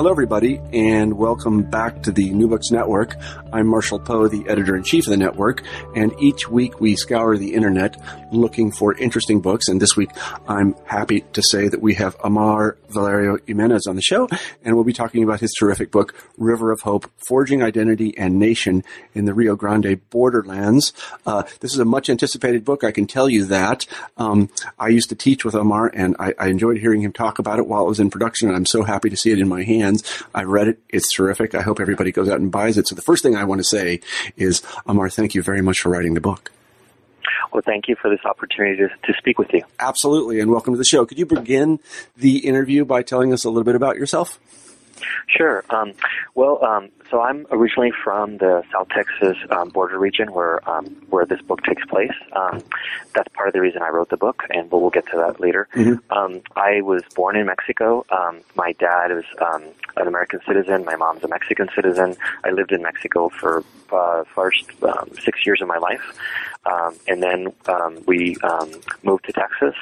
Hello, everybody, and welcome back to the New Books Network. I'm Marshall Poe, the editor in chief of the network, and each week we scour the internet looking for interesting books. And this week I'm happy to say that we have Omar Valerio Jimenez on the show, and we'll be talking about his terrific book, River of Hope Forging Identity and Nation in the Rio Grande Borderlands. Uh, this is a much anticipated book, I can tell you that. Um, I used to teach with Omar, and I, I enjoyed hearing him talk about it while it was in production, and I'm so happy to see it in my hands. I've read it. It's terrific. I hope everybody goes out and buys it. So the first thing I want to say is, Omar, thank you very much for writing the book. Well, thank you for this opportunity to, to speak with you. Absolutely, and welcome to the show. Could you begin the interview by telling us a little bit about yourself? Sure. Um, well, um, so I'm originally from the South Texas um, border region where um, where this book takes place. Um, that's part of the reason I wrote the book, and we'll, we'll get to that later. Mm-hmm. Um, I was born in Mexico. Um, my dad is um, an American citizen. My mom's a Mexican citizen. I lived in Mexico for uh, first um, six years of my life, um, and then um, we um, moved to Texas.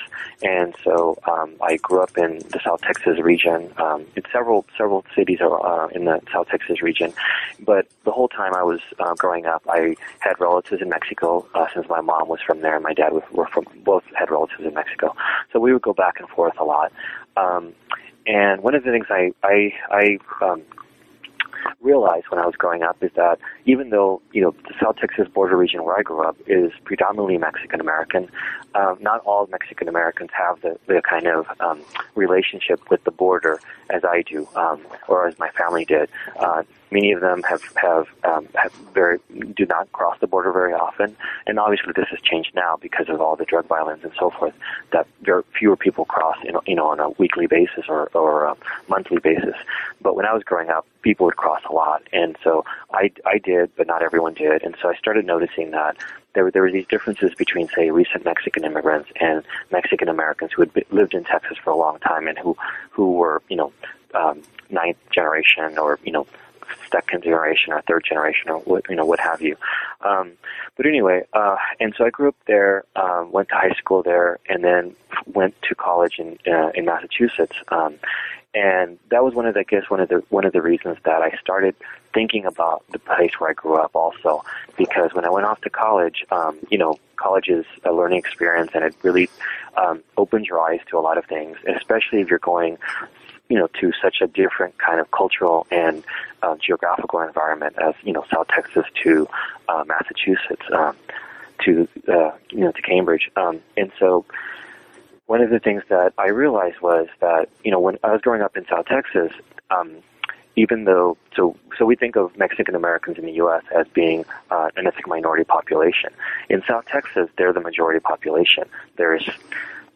And so um, I grew up in the South Texas region. Um, in several several cities are, uh, in the South Texas region, but the whole time I was uh, growing up, I had relatives in Mexico uh, since my mom was from there and my dad was, were from both had relatives in Mexico. So we would go back and forth a lot. Um, and one of the things I I, I um, realized when I was growing up is that even though you know the South Texas border region where I grew up is predominantly Mexican American, um, not all Mexican Americans have the, the kind of um, relationship with the border as I do, um, or as my family did. Uh, many of them have have, um, have very do not cross the border very often, and obviously this has changed now because of all the drug violence and so forth. That very fewer people cross, you know, on a weekly basis or or a monthly basis. But when I was growing up, people would cross a lot, and so I I did, but not everyone did, and so I started noticing that there were there were these differences between, say, recent Mexican immigrants and Mexican Americans who had been, lived in Texas for a long time and who who were, you know, um, ninth generation or you know second generation or third generation or what you know what have you. Um, but anyway, uh, and so I grew up there, um, went to high school there, and then went to college in uh, in Massachusetts. Um, and that was one of the, I guess one of the one of the reasons that I started thinking about the place where I grew up also because when I went off to college, um, you know, college is a learning experience and it really um, opens your eyes to a lot of things, especially if you're going you know, to such a different kind of cultural and uh, geographical environment as you know South Texas to uh, Massachusetts um, to uh, you know to Cambridge, um, and so one of the things that I realized was that you know when I was growing up in South Texas, um, even though so so we think of Mexican Americans in the U.S. as being uh, an ethnic minority population. In South Texas, they're the majority population. There's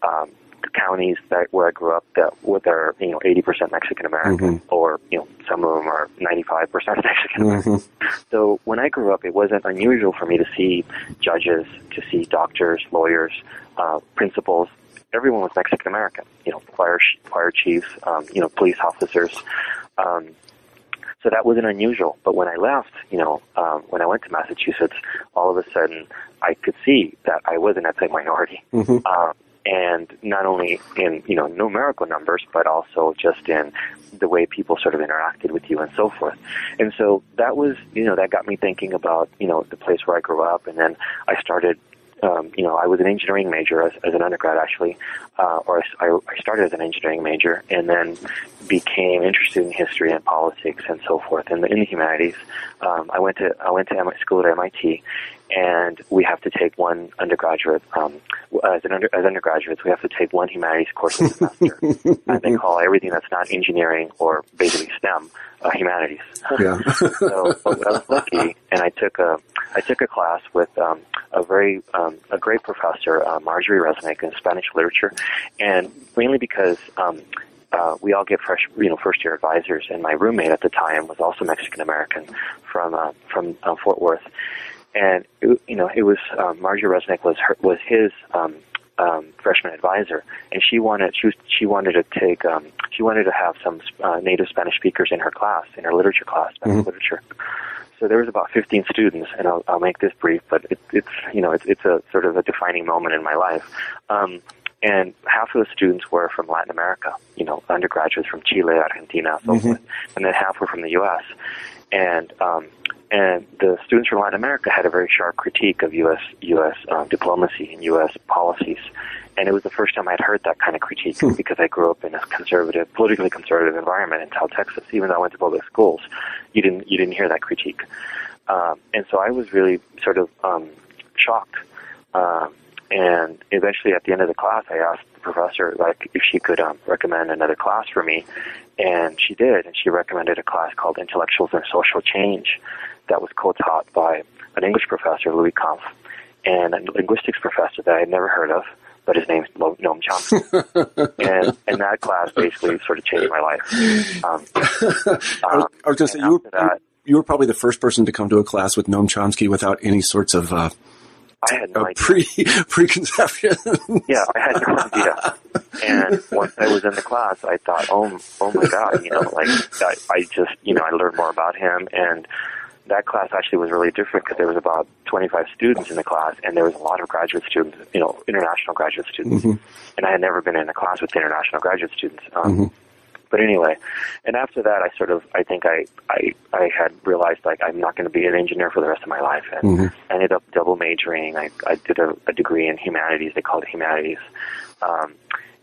um, counties that where I grew up that with are you know 80% Mexican American, mm-hmm. or you know some of them are 95% Mexican American. Mm-hmm. So when I grew up, it wasn't unusual for me to see judges, to see doctors, lawyers, uh, principals. Everyone was Mexican American. You know, fire fire chiefs, um, you know, police officers. Um, so that wasn't unusual. But when I left, you know, um, when I went to Massachusetts, all of a sudden I could see that I was an ethnic minority. Mm-hmm. Um, and not only in you know numerical numbers, but also just in the way people sort of interacted with you and so forth. And so that was you know that got me thinking about you know the place where I grew up, and then I started. Um, you know, I was an engineering major as, as an undergrad, actually, uh, or I, I started as an engineering major, and then became interested in history and politics and so forth, and in the humanities. Um, I went to I went to school at MIT, and we have to take one undergraduate. Um, as, an under, as undergraduates, we have to take one humanities course a semester, and they call everything that's not engineering or basically STEM uh, humanities. Yeah. so I was lucky, and I took a I took a class with um, a very um, a great professor, uh, Margery Resnick, in Spanish literature, and mainly because um, uh, we all get fresh, you know, first year advisors, and my roommate at the time was also Mexican American from uh, from uh, Fort Worth, and it, you know it was um, Margie Resnick was her, was his um, um, freshman advisor, and she wanted she was, she wanted to take um, she wanted to have some uh, native Spanish speakers in her class in her literature class, Spanish mm-hmm. literature. So there was about 15 students, and I'll, I'll make this brief, but it, it's you know it's it's a sort of a defining moment in my life. Um, and half of the students were from Latin America, you know, undergraduates from Chile, Argentina, so Mhm. forth, and then half were from the U.S. And um, and the students from Latin America had a very sharp critique of U.S. U.S. Um, diplomacy and U.S. policies, and it was the first time I'd heard that kind of critique Hmm. because I grew up in a conservative, politically conservative environment in South Texas. Even though I went to public schools, you didn't you didn't hear that critique, um, and so I was really sort of um, shocked. Um, and eventually, at the end of the class, I asked professor like if she could um, recommend another class for me, and she did. And she recommended a class called Intellectuals and Social Change, that was co-taught by an English professor, Louis Kampf, and a linguistics professor that I had never heard of, but his name's Lo- Noam Chomsky. and and that class basically sort of changed my life. Um, I was, um, I was going to say you were, that- you were probably the first person to come to a class with Noam Chomsky without any sorts of uh, I had no uh, idea. pre preconception. Yeah, I had no idea. And once I was in the class, I thought, oh, oh my God, you know, like I, I just, you know, I learned more about him. And that class actually was really different because there was about 25 students in the class, and there was a lot of graduate students, you know, international graduate students. And I had never been in a class with international graduate students. Um, But anyway, and after that, I sort of, I think I, I, I had realized like I'm not going to be an engineer for the rest of my life, and I ended up double majoring. I, I did a, a degree in humanities. They called it humanities. Um,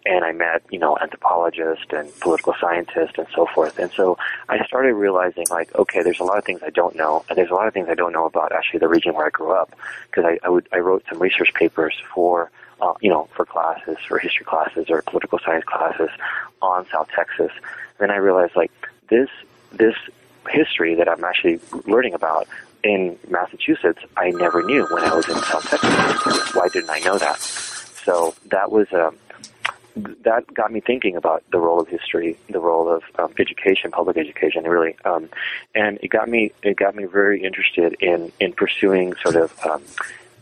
and I met, you know, anthropologists and political scientists and so forth. And so I started realizing, like, okay, there's a lot of things I don't know, and there's a lot of things I don't know about actually the region where I grew up, because I, I would I wrote some research papers for, uh, you know, for classes, for history classes or political science classes on South Texas. Then I realized, like, this this history that I'm actually learning about in Massachusetts, I never knew when I was in South Texas. Why didn't I know that? So that was um, that got me thinking about the role of history, the role of um, education, public education, really, um, and it got me it got me very interested in in pursuing sort of um,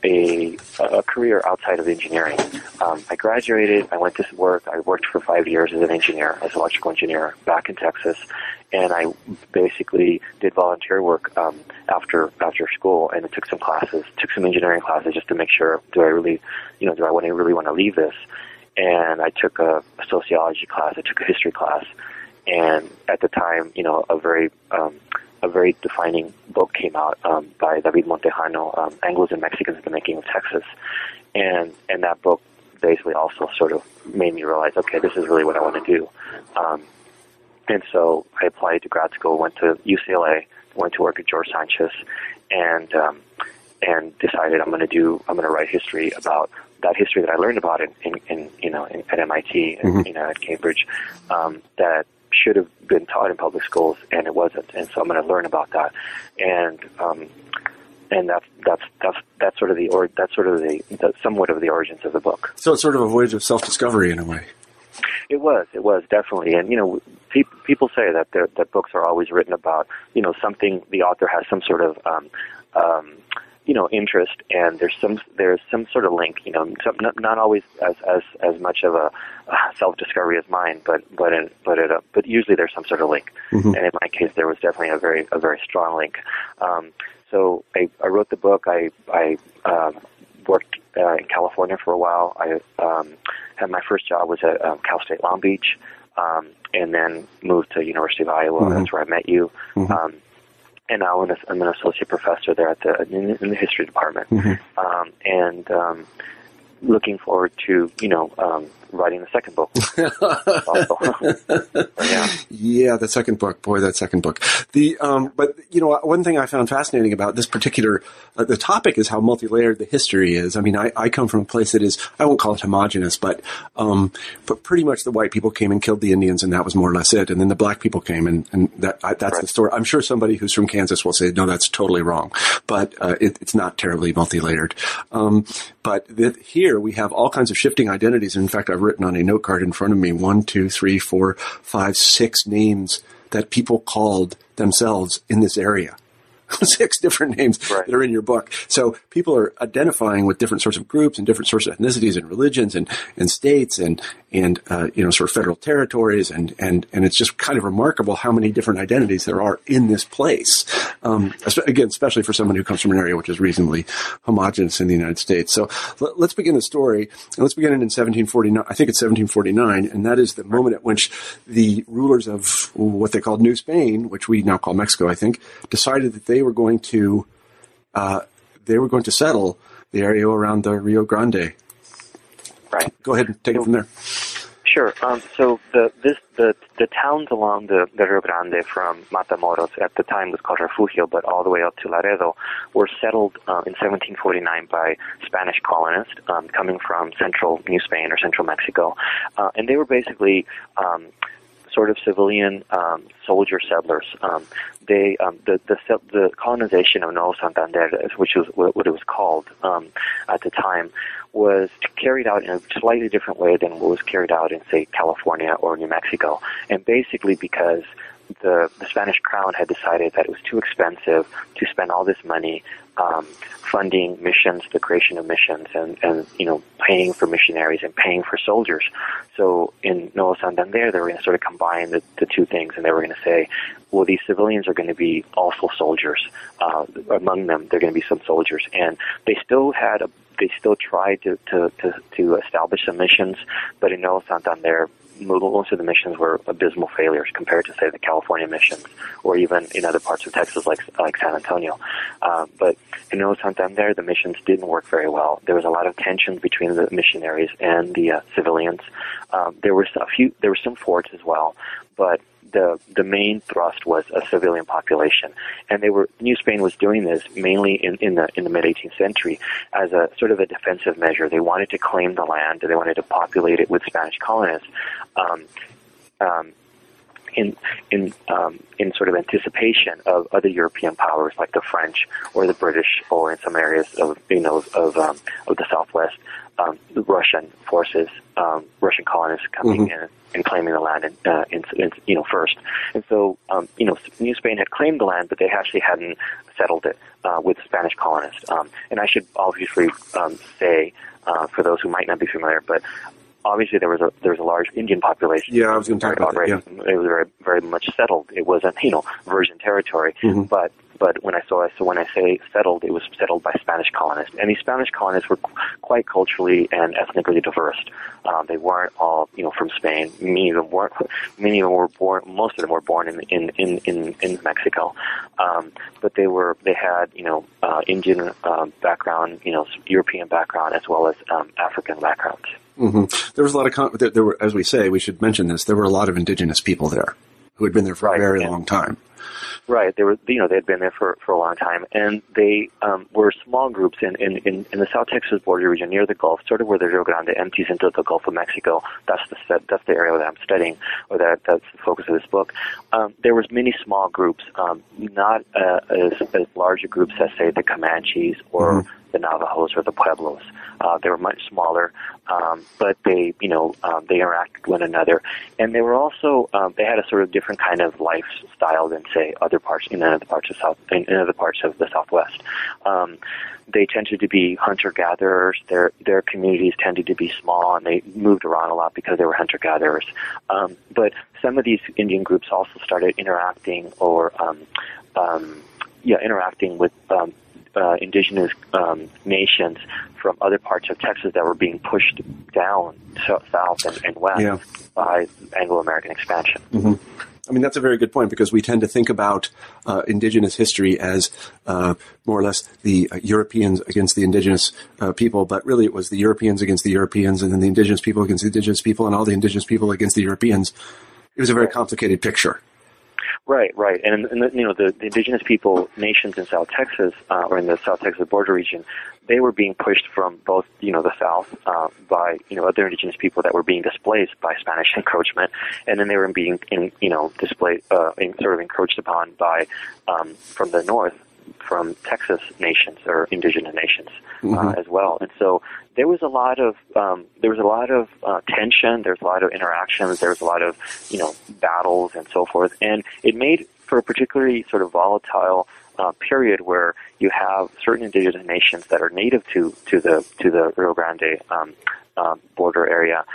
a a career outside of engineering. Um, I graduated. I went to work. I worked for five years as an engineer, as an electrical engineer, back in Texas, and I basically did volunteer work um, after after school, and I took some classes, took some engineering classes, just to make sure do I really, you know, do I want to really want to leave this? And I took a, a sociology class. I took a history class, and at the time, you know, a very um, a very defining book came out um, by David Montejano, um, Anglos and Mexicans: The Making of Texas, and and that book basically also sort of made me realize, okay, this is really what I want to do. Um, and so I applied to grad school, went to UCLA, went to work at George Sanchez, and um, and decided I'm going to do I'm going to write history about that history that I learned about in, in, in you know in, at MIT and you know at Cambridge um, that should have been taught in public schools and it wasn't, and so I'm going to learn about that, and um, and that's that's that's that's sort of the or that's sort of the, the somewhat of the origins of the book. so it's sort of a voyage of self discovery in a way. It was, it was definitely, and you know, pe- people say that that books are always written about, you know, something the author has some sort of, um, um, you know, interest, and there's some there's some sort of link, you know, some, not, not always as as as much of a uh, self discovery as mine, but but in, but it, uh, but usually there's some sort of link, and in my case there was definitely a very a very strong link. Um, so I, I wrote the book. I I um, worked uh, in California for a while. I um, had my first job was at um, Cal State Long Beach, um, and then moved to University of Iowa. That's where I met you. Um, and now I'm an, I'm an associate professor there at the in, in the history department, um, and um, looking forward to you know um, writing the second book. yeah. Yeah, the second book, boy, that second book. The um, but you know, one thing I found fascinating about this particular uh, the topic is how multi-layered the history is. I mean, I, I come from a place that is I won't call it homogenous, but um, but pretty much the white people came and killed the Indians, and that was more or less it. And then the black people came, and and that I, that's the story. I'm sure somebody who's from Kansas will say, no, that's totally wrong, but uh, it, it's not terribly multi-layered. Um, but here we have all kinds of shifting identities. In fact, I've written on a note card in front of me one, two, three, four, five, six names that people called themselves in this area. Six different names Right. that are in your book. So people are identifying with different sorts of groups and different sorts of ethnicities and religions and, and states and, and uh, you know sort of federal territories, and and and it's just kind of remarkable how many different identities there are in this place. Um, again, especially for someone who comes from an area which is reasonably homogenous in the United States. So let, us begin the story, and let's begin it in 1749. I think it's 1749, and that is the moment at which the rulers of what they called New Spain, which we now call Mexico, I think, decided that they were going to uh, they were going to settle the area around the Rio Grande. Right. Go ahead and take it from there. Sure. Um, so the this the the towns along the, the Rio Grande from Matamoros at the time was called Refugio, but all the way up to Laredo were settled uh, in 1749 by Spanish colonists um, coming from central New Spain or central Mexico, uh, and they were basically um, sort of civilian um, soldier settlers. Um, they um, the, the the colonization of Nuevo Santander, which was what it was called um, at the time, was carried out in a slightly different way than what was carried out in say California or New Mexico, and basically because the, the Spanish crown had decided that it was too expensive to spend all this money um, funding missions, the creation of missions, and, and you know paying for missionaries and paying for soldiers. So in Nuevo Santander, they were going to sort of combine the, the two things, and they were going to say, well, these civilians are going to be also soldiers. Uh, among them, there are going to be some soldiers, and they still had a they still tried to, to, to, to establish some missions, but in Nuevo Santander, most of the missions were abysmal failures compared to, say, the California missions, or even in other parts of Texas, like like San Antonio. Uh, but in Nuevo Santander, the missions didn't work very well. There was a lot of tensions between the missionaries and the uh, civilians. Um, there were a few, there were some forts as well, but the the main thrust was a civilian population, and they were New Spain was doing this mainly in, in the in the mid 18th century as a sort of a defensive measure. They wanted to claim the land, they wanted to populate it with Spanish colonists. Um, um, in in um, in sort of anticipation of other European powers like the French or the British, or in some areas of you know of um, of the Southwest, um, the Russian forces, um, Russian colonists coming mm-hmm. in and claiming the land, in, uh, in, in, you know, first. And so, um, you know, New Spain had claimed the land, but they actually hadn't settled it uh, with Spanish colonists. Um, and I should obviously um, say, uh, for those who might not be familiar, but obviously there was a there was a large Indian population. Yeah, I was going to talk about that. Yeah. It was very very much settled. It wasn't you know virgin territory, mm-hmm. but but when I saw so when I say settled, it was settled by Spanish colonists, and these Spanish colonists were quite culturally and ethnically diverse. Um, they weren't all you know from Spain. Many of them weren't. Many of them were born. Most of them were born in in in in, in Mexico, um, but they were they had you know uh, Indian um, background, you know European background as well as um, African backgrounds. Mm-hmm. There was a lot of con- there, there, were, as we say, we should mention this. There were a lot of indigenous people there who had been there for right, a very long time. Right. They were, you know, they had been there for, for a long time, and they um, were small groups in, in, in, in the South Texas border region near the Gulf, sort of where the Rio Grande empties into the Gulf of Mexico. That's the that's the area that I'm studying, or that that's the focus of this book. Um, there was many small groups, um, not uh, as as large groups as say the Comanches or mm-hmm the Navajos or the Pueblos. Uh, they were much smaller, um, but they, you know, um, they interacted with one another, and they were also um, they had a sort of different kind of lifestyle than say other parts in other parts of South in, other parts of the Southwest. Um, they tended to be hunter gatherers. Their their communities tended to be small, and they moved around a lot because they were hunter gatherers. Um, but some of these Indian groups also started interacting or um, um, yeah, interacting with um, uh, indigenous um, nations from other parts of Texas that were being pushed down south and, and west yeah. by Anglo-American expansion. Mm-hmm. I mean, that's a very good point because we tend to think about uh, indigenous history as uh, more or less the uh, Europeans against the indigenous uh, people, but really it was the Europeans against the Europeans and then the indigenous people against the indigenous people and all the indigenous people against the Europeans. It was a very complicated picture. Right, right, and, and the, you know the, the indigenous people nations in South Texas uh, or in the South Texas border region, they were being pushed from both you know the South uh, by you know other indigenous people that were being displaced by Spanish encroachment, and then they were being in, you know displaced uh, in, sort of encroached upon by um, from the North from Texas nations or indigenous nations uh, mm-hmm. uh, as well. And so there was a lot of um, there was a lot of uh, tension. There was a lot of interactions. There was a lot of you know battles and so forth. And it made for a particularly sort of volatile uh, period where you have certain indigenous nations that are native to to the to the Rio Grande um, uh, border area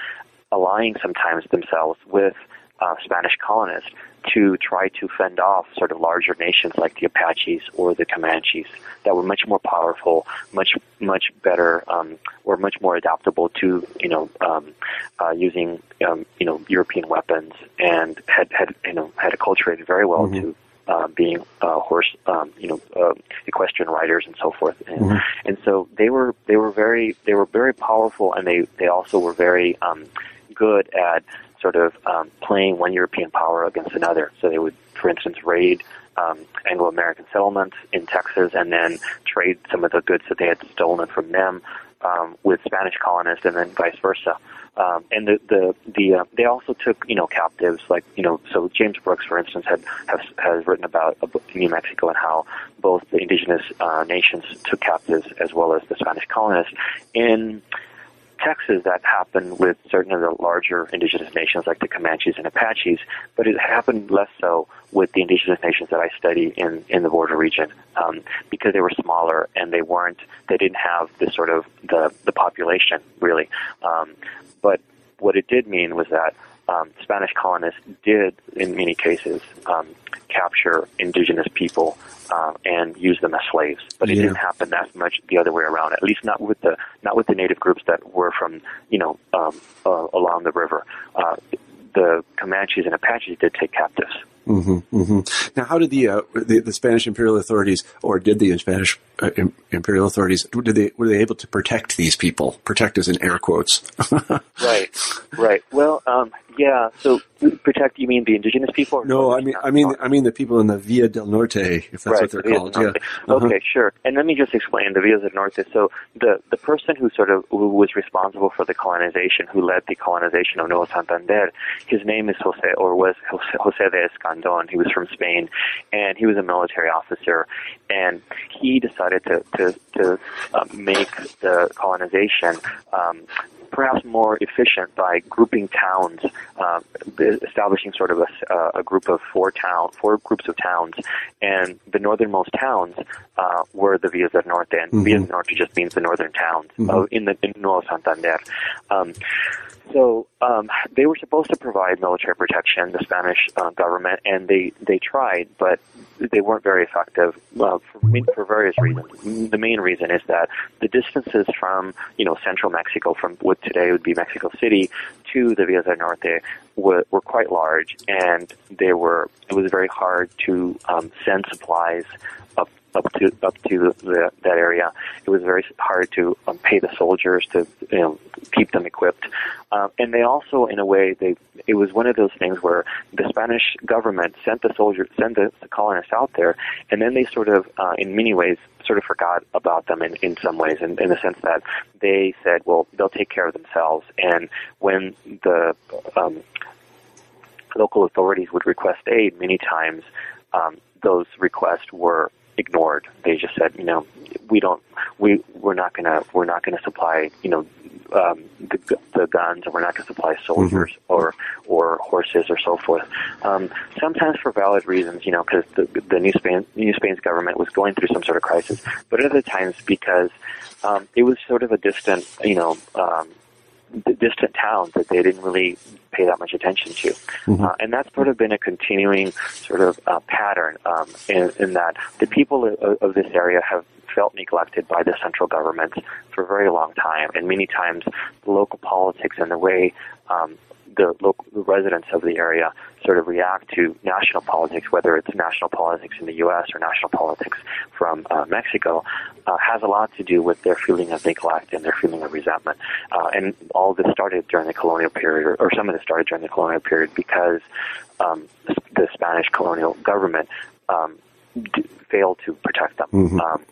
allying sometimes themselves with uh, Spanish colonists to try to fend off sort of larger nations like the Apaches or the Comanches that were much more powerful, much much better, um, or much more adaptable to you know um, uh, using um, you know European weapons and had had you know had acculturated very well mm-hmm. to uh, being uh, horse, um, you know, uh, equestrian riders and so forth. And, mm-hmm. and so they were they were very they were very powerful, and they they also were very um, good at sort of um, playing one European power against another. So they would, for instance, raid um, Anglo-American settlements in Texas and then trade some of the goods that they had stolen from them um, with Spanish colonists, and then vice versa. Um, and the the the uh, they also took you know captives like you know so James Brooks for instance had has has written about New Mexico and how both the indigenous uh, nations took captives as well as the Spanish colonists in Texas, that happened with certain of the larger indigenous nations like the Comanches and Apaches, but it happened less so with the indigenous nations that I study in, in the border region um, because they were smaller and they weren't, they didn't have the sort of the, the population really. Um, but what it did mean was that um, Spanish colonists did, in many cases, um, capture indigenous people uh, and use them as slaves. But it yeah. didn't happen that much the other way around. At least not with the not with the native groups that were from you know um, uh, along the river. Uh, the Comanches and Apaches did take captives. Mm-hmm, mm-hmm. Now, how did the, uh, the, the Spanish imperial authorities, or did the Spanish uh, imperial authorities, did they were they able to protect these people? Protect us in air quotes. right, right. Well, um, yeah. So protect? You mean the indigenous people? no, I mean, I mean, I mean the people in the Villa del Norte, if that's right, what they're called. Yeah. Uh-huh. Okay, sure. And let me just explain the Villa del Norte. So the the person who sort of who was responsible for the colonization, who led the colonization of Nuevo Santander, his name is Jose, or was Jose, Jose de Escandon. He was from Spain, and he was a military officer, and he decided to to to uh, make the colonization um, perhaps more efficient by grouping towns, uh, establishing sort of a, uh, a, group of four town, four groups of towns, and the northernmost towns uh, were the Villas del Norte, and mm-hmm. Villas del Norte just means the northern towns mm-hmm. in the in Nuevo Santander. Um, so um, they were supposed to provide military protection, the Spanish uh, government, and they they tried, but they weren't very effective uh, for, for various reasons. The main reason is that the distances from you know central Mexico, from what today would be Mexico City, to the Villa del Norte were, were quite large, and they were it was very hard to um, send supplies up up to up to the, that area. It was very hard to um, pay the soldiers to you know keep them equipped, um, and they also, in a way, they it was one of those things where the Spanish government sent the soldiers, sent the, the colonists out there, and then they sort of, uh, in many ways, sort of forgot about them in, in some ways, in, in the sense that they said, well, they'll take care of themselves, and when the um, local authorities would request aid, many times um, those requests were ignored. They just said, you know, we don't, we we're not gonna we're not gonna supply, you know, um, the, the guns, and we're not to supply soldiers mm-hmm. or or horses or so forth. Um, sometimes for valid reasons, you know, because the, the New Spain New Spain's government was going through some sort of crisis, but other times because um, it was sort of a distant, you know, um, distant towns that they didn't really pay that much attention to. Mm-hmm. Uh, and that's sort of been a continuing sort of uh, pattern um, in, in, that the people of, of, this area have felt neglected by the central government for a very long time. And many times the local politics and the way um, the local the residents of the area sort of react to national politics, whether it's national politics in the U.S. or national politics from uh, Mexico, uh, has a lot to do with their feeling of neglect and their feeling of resentment. Uh, and all this started during the colonial period, or, or, some of this started during the colonial period, because um, the Spanish colonial government um, d- failed to protect them. Mm-hmm. Um,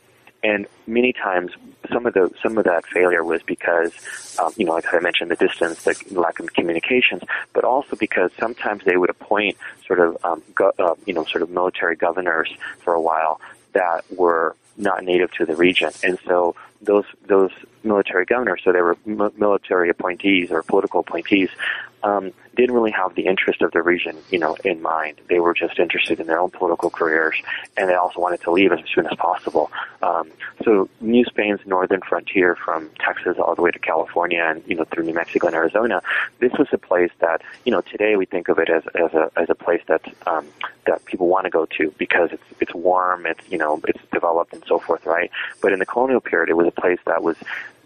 and many times some of the some of that failure was because um, you know like I mentioned the distance the lack of communications but also because sometimes they would appoint sort of um, go, uh, you know sort of military governors for a while that were not native to the region. And so those those military governors so they were m- military appointees or political appointees um, didn't really have the interest of the region, you know, in mind. They were just interested in their own political careers, and they also wanted to leave as soon as possible. Um, so New Spain's northern frontier, from Texas all the way to California, and you know through New Mexico and Arizona, this was a place that you know today we think of it as as a as a place that um, that people want to go to because it's it's warm, it's you know it's developed and so forth, right? But in the colonial period, it was a place that was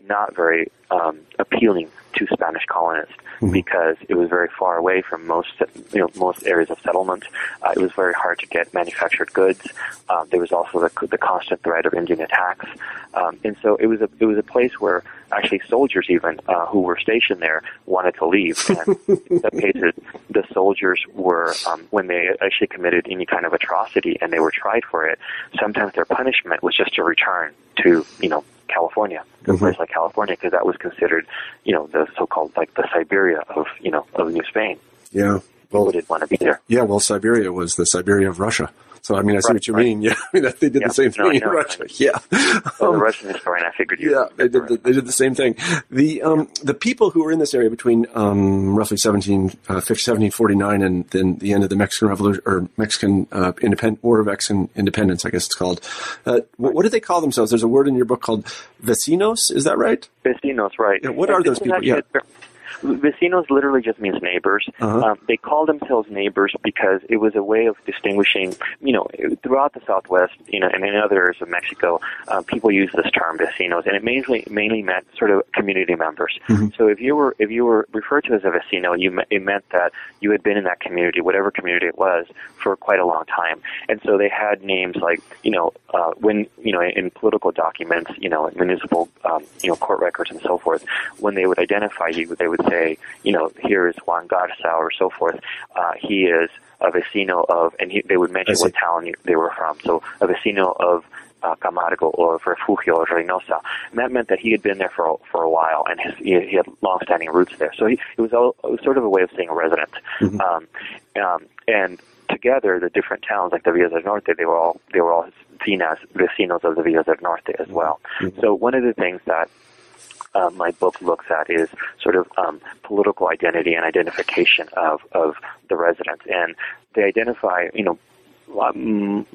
not very um, appealing to Spanish colonists mm-hmm. because it was very far away from most you know most areas of settlement. Uh, it was very hard to get manufactured goods. Um, there was also the, the constant threat of Indian attacks, um, and so it was a it was a place where actually soldiers even uh, who were stationed there wanted to leave. And in some cases, the soldiers were um, when they actually committed any kind of atrocity and they were tried for it. Sometimes their punishment was just to return to you know California, a mm-hmm. place like California, because that was considered, you know, the so-called like the Siberia of, you know, of New Spain. Yeah. Well, People did want to be there. Yeah. Well, Siberia was the Siberia of Russia. So I mean, I see right, what you right. mean. Yeah, I mean they did yeah. the same thing no, in Russia. Yeah, well, the Russian historian, I figured you. Yeah, they did. The, they did the same thing. The um, the people who were in this area between um, roughly 17, uh, 1749 and then the end of the Mexican Revolution or Mexican uh, independent War of Mexican Independence, I guess it's called. Uh, what, what, do they call themselves? There's a word in your book called vecinos. Is that right? Vecinos, right? Yeah, what are those people? Yeah. Vecinos literally just means neighbors. Uh-huh. Um, they call themselves neighbors because it was a way of distinguishing, you know, throughout the Southwest, you know, and in other areas of Mexico, uh, people use this term vecinos, and it mainly mainly meant sort of community members. Mm-hmm. So if you were if you were referred to as a vecino, you it meant that you had been in that community, whatever community it was, for quite a long time. And so they had names like, you know, uh, when you know in political documents, you know, municipal, um, you know, court records and so forth, when they would identify you, they would say, you know, here is Juan Garza or so forth. Uh, he is a vecino of, and he, they would mention what town they were from. So a vecino of uh, Camargo or of Refugio or Reynosa. And that meant that he had been there for for a while and his, he, he had long-standing roots there. So he, it was, all, it was sort of a way of saying a resident. Mm-hmm. Um, um, and together, the different towns like the Villas del Norte, they were all they were all seen as vecinos of the Villas del Norte as well. Mm-hmm. So one of the things that uh, my book looks at is sort of um, political identity and identification of, of the residents. And they identify, you know, um,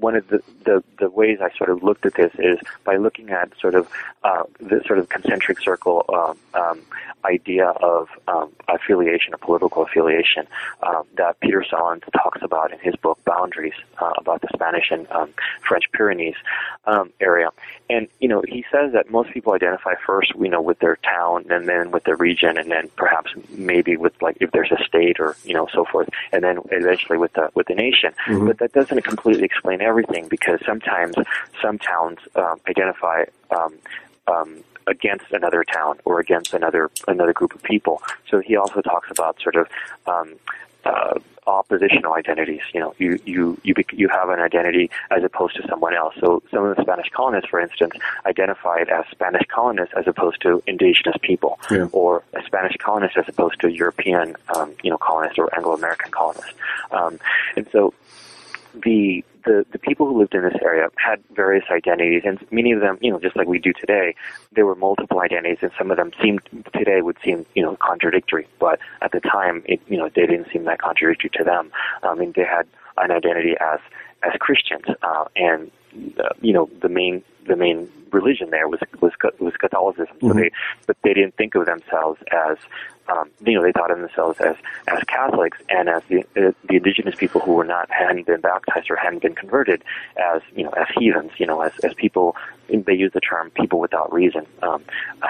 one of the, the, the ways I sort of looked at this is by looking at sort of uh, the sort of concentric circle um, um, idea of um, affiliation, a political affiliation um, that Peter Sahlins talks about in his book Boundaries uh, about the Spanish and um, French Pyrenees um, area. And you know, he says that most people identify first, you know, with their town, and then with their region, and then perhaps maybe with like if there's a state or you know so forth, and then eventually with the with the nation. Mm-hmm. But that doesn't completely explain everything because sometimes some towns um, identify um, um, against another town or against another another group of people. So he also talks about sort of um, uh, oppositional identities. You know, you you you you have an identity as opposed to someone else. So some of the Spanish colonists, for instance, identified as Spanish colonists as opposed to indigenous people, yeah. or a Spanish colonist as opposed to European, um, you know, colonists or Anglo-American colonists. Um, and so the the, the people who lived in this area had various identities, and many of them, you know, just like we do today, there were multiple identities, and some of them seemed today would seem, you know, contradictory. But at the time, it, you know, they didn't seem that contradictory to them. I mean, they had an identity as as Christians, uh, and uh, you know, the main the main religion there was was was Catholicism. So mm-hmm. they, but they didn't think of themselves as um, you know, they thought of themselves as as Catholics and as the uh, the indigenous people who were not hadn't been baptized or hadn't been converted as you know as heathens, you know, as as people. They use the term "people without reason," um,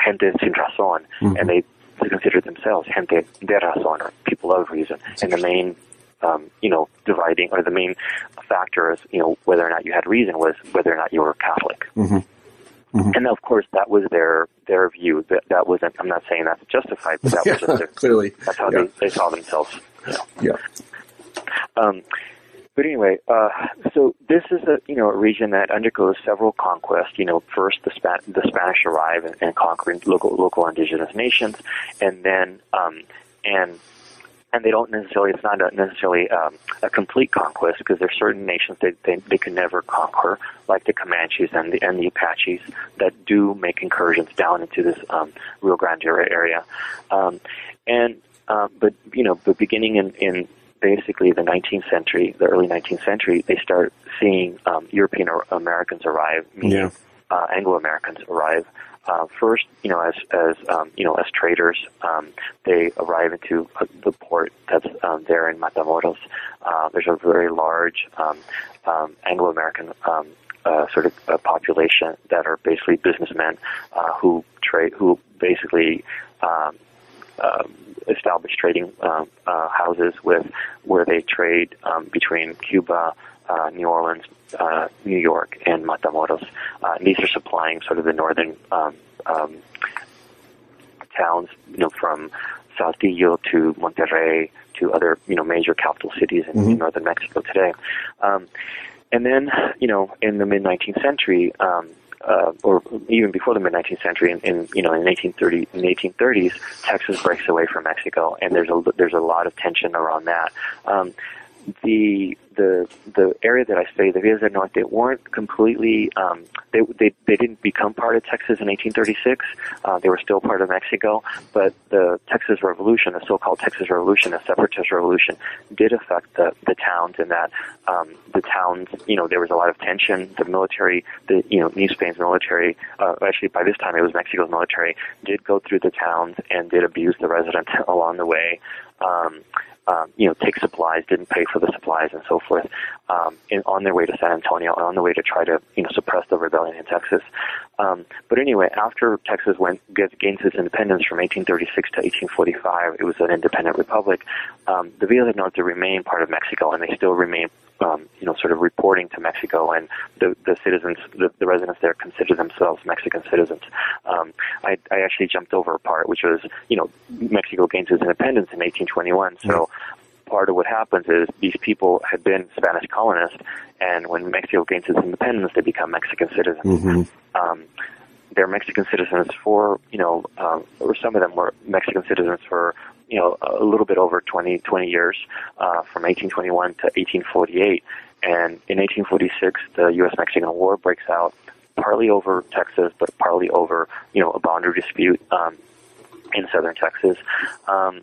"gente sin razón," mm-hmm. and they they considered themselves "gente de razón" or people of reason. And the main um, you know, dividing or the main factor is, you know, whether or not you had reason was whether or not you were Catholic. Mm-hmm. Mm-hmm. And of course, that was their their view. That that wasn't. I'm not saying that's justified, but that yeah, was their, clearly that's how yeah. they, they saw themselves. You know. Yeah. Um, but anyway, uh, so this is a you know a region that undergoes several conquests. You know, first the Span- the Spanish arrive and, and conquer local local indigenous nations, and then um, and and they don't necessarily it's not necessarily um, a complete conquest because there's certain nations that they, they can never conquer like the Comanches and the and the Apaches that do make incursions down into this um, Rio Grande area um, and uh, but you know, but beginning in, in basically the 19th century, the early 19th century, they start seeing um, European Americans arrive, yeah. Uh, Anglo Americans arrive. Uh, first, you know, as as um, you know, as traders, um, they arrive into uh, the port that's um, there in Matamoros. Uh, there's a very large um, um, Anglo American um, uh, sort of uh, population that are basically businessmen uh, who trade, who basically um, uh, establish trading uh, uh, houses with where they trade um, between Cuba, uh, New Orleans, uh, New York, and Matamoros. Uh, and these are supplying sort of the northern um, um, towns, you know, from Saltillo to Monterrey to other, you know, major capital cities in, mm-hmm. in northern Mexico today. Um, and then, you know, in the mid 19th century, um, uh, or even before the mid 19th century, in, in you know in 1830 in the 1830s, Texas breaks away from Mexico, and there's a there's a lot of tension around that. Um, the the the area that I studied, the Villas del Norte, they weren't completely. Um, they they they didn't become part of Texas in 1836. Uh, they were still part of Mexico, but the Texas Revolution, the so-called Texas Revolution, the separatist revolution, did affect the the towns. In that um, the towns, you know, there was a lot of tension. The military, the you know, New Spain's military, uh, actually by this time it was Mexico's military, did go through the towns and did abuse the residents along the way. Um, um, you know, take supplies, didn't pay for the supplies, and so forth, um, in, on their way to San Antonio, on the way to try to, you know, suppress the rebellion in Texas. Um, but anyway, after Texas went gained its independence from 1836 to 1845, it was an independent republic. Um, the Villa del Norte remained part of Mexico, and they still remain um, you know, sort of reporting to Mexico, and the, the citizens, the, the residents there consider themselves Mexican citizens. Um, I, I actually jumped over a part which was, you know, Mexico gains its independence in 1821, so part of what happens is these people had been Spanish colonists, and when Mexico gains its independence, they become Mexican citizens. Mm-hmm. Um, they're Mexican citizens for, you know, um, or some of them were Mexican citizens for you know, a little bit over 20, 20 years, uh, from 1821 to 1848. And in 1846, the U.S.-Mexican War breaks out, partly over Texas, but partly over, you know, a boundary dispute um, in southern Texas. Um,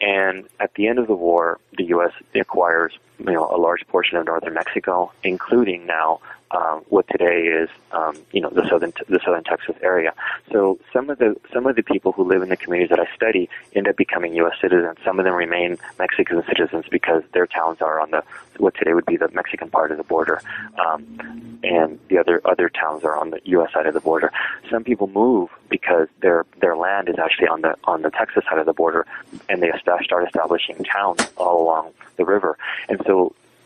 and at the end of the war, the U.S. acquires, you know, a large portion of northern Mexico, including now um, what today is um, you know the southern the southern Texas area. So some of the some of the people who live in the communities that I study end up becoming U.S. citizens. Some of them remain Mexican citizens because their towns are on the what today would be the Mexican part of the border, um, and the other other towns are on the U.S. side of the border. Some people move because their their land is actually on the on the Texas side of the border, and they start establishing towns all along the river. And so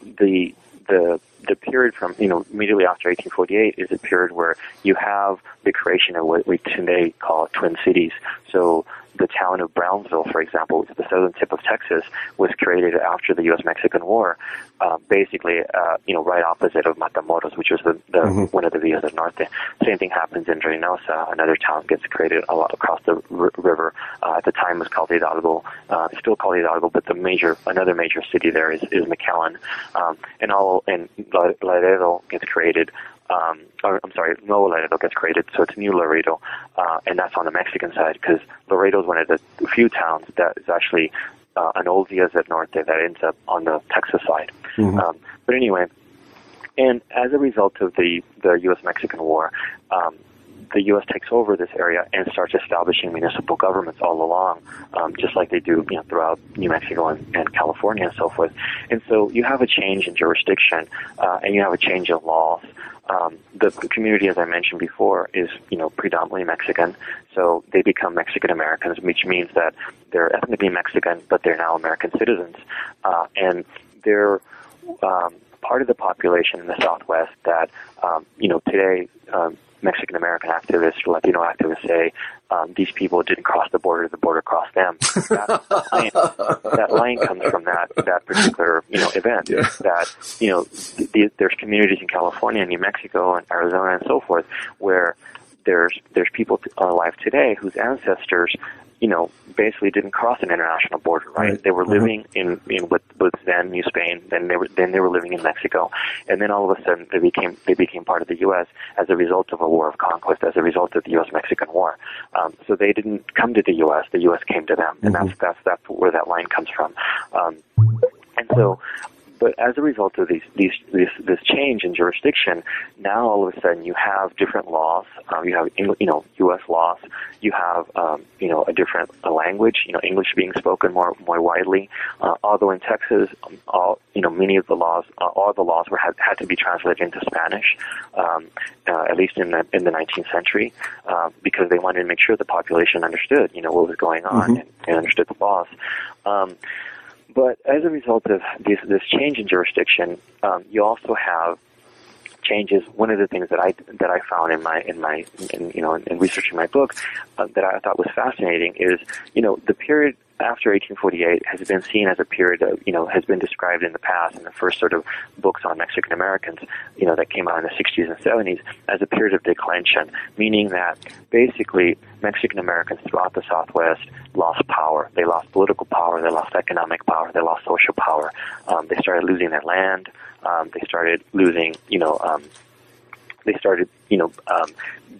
the the the period from you know immediately after 1848 is a period where you have the creation of what we today call twin cities. So the town of Brownsville, for example, which is the southern tip of Texas, was created after the U.S.-Mexican War, uh, basically, uh, you know, right opposite of Matamoros, which was the, the mm-hmm. one of the Villas del Norte. Same thing happens in Reynosa. Another town gets created a lot across the r- river. Uh, at the time, it was called Hidalgo. Uh, it's still called Hidalgo, but the major, another major city there is, is McAllen. Um, and all, and Laredo gets created um, or, I'm sorry, Nuevo Laredo gets created, so it's New Laredo, uh, and that's on the Mexican side because Laredo is one of the few towns that is actually uh, an old Villas del Norte that ends up on the Texas side. Mm-hmm. Um, but anyway, and as a result of the the U.S.-Mexican War, um, the U.S. takes over this area and starts establishing municipal governments all along, um, just like they do you know, throughout New Mexico and, and California and so forth. And so you have a change in jurisdiction, uh, and you have a change in laws. Um, the community, as I mentioned before, is you know predominantly Mexican, so they become Mexican Americans, which means that they're ethnically Mexican, but they're now American citizens, uh, and they're um, part of the population in the Southwest that um, you know today um, Mexican American activists, Latino activists say um, these people didn't cross the border; the border crossed them. That line, that line comes from that that particular you know event. Yeah. That you know the, there's communities in California, and New Mexico, and Arizona, and so forth, where there's there's people alive today whose ancestors you know, basically didn't cross an international border, right? Right. They were Uh-huh. living in, in with, with then New Spain, then they were then they were living in Mexico, and then all of a sudden they became they became part of the U.S. as a result of a war of conquest, as a result of the U.S. Mexican War. Um, so they didn't come to the U.S. The U.S. came to them, and that's that's that's where that line comes from. Um, and so, but as a result of these, these, this, this change in jurisdiction, now all of a sudden you have different laws. Um, you have, you know, U.S. laws. You have, um, you know, a different uh, language. You know, English being spoken more more widely. Uh, although in Texas, um, all you know, many of the laws, uh, all the laws were had, had to be translated into Spanish, um, uh, at least in the in the 19th century, uh, because they wanted to make sure the population understood, you know, what was going on and, and understood the laws. But as a result of this, this change in jurisdiction, um, you also have changes. One of the things that I that I found in my in my in, you know in researching my book uh, that I thought was fascinating is you know the period after 1848 has been seen as a period of you know has been described in the past in the first sort of books on Mexican Americans you know that came out in the 60s and 70s as a period of declension, meaning that basically Mexican Americans throughout the Southwest lost power. They lost political power. They lost economic power. They lost social power. Um, they started losing their land. Um, they started losing, you know, um, they started, you know, um,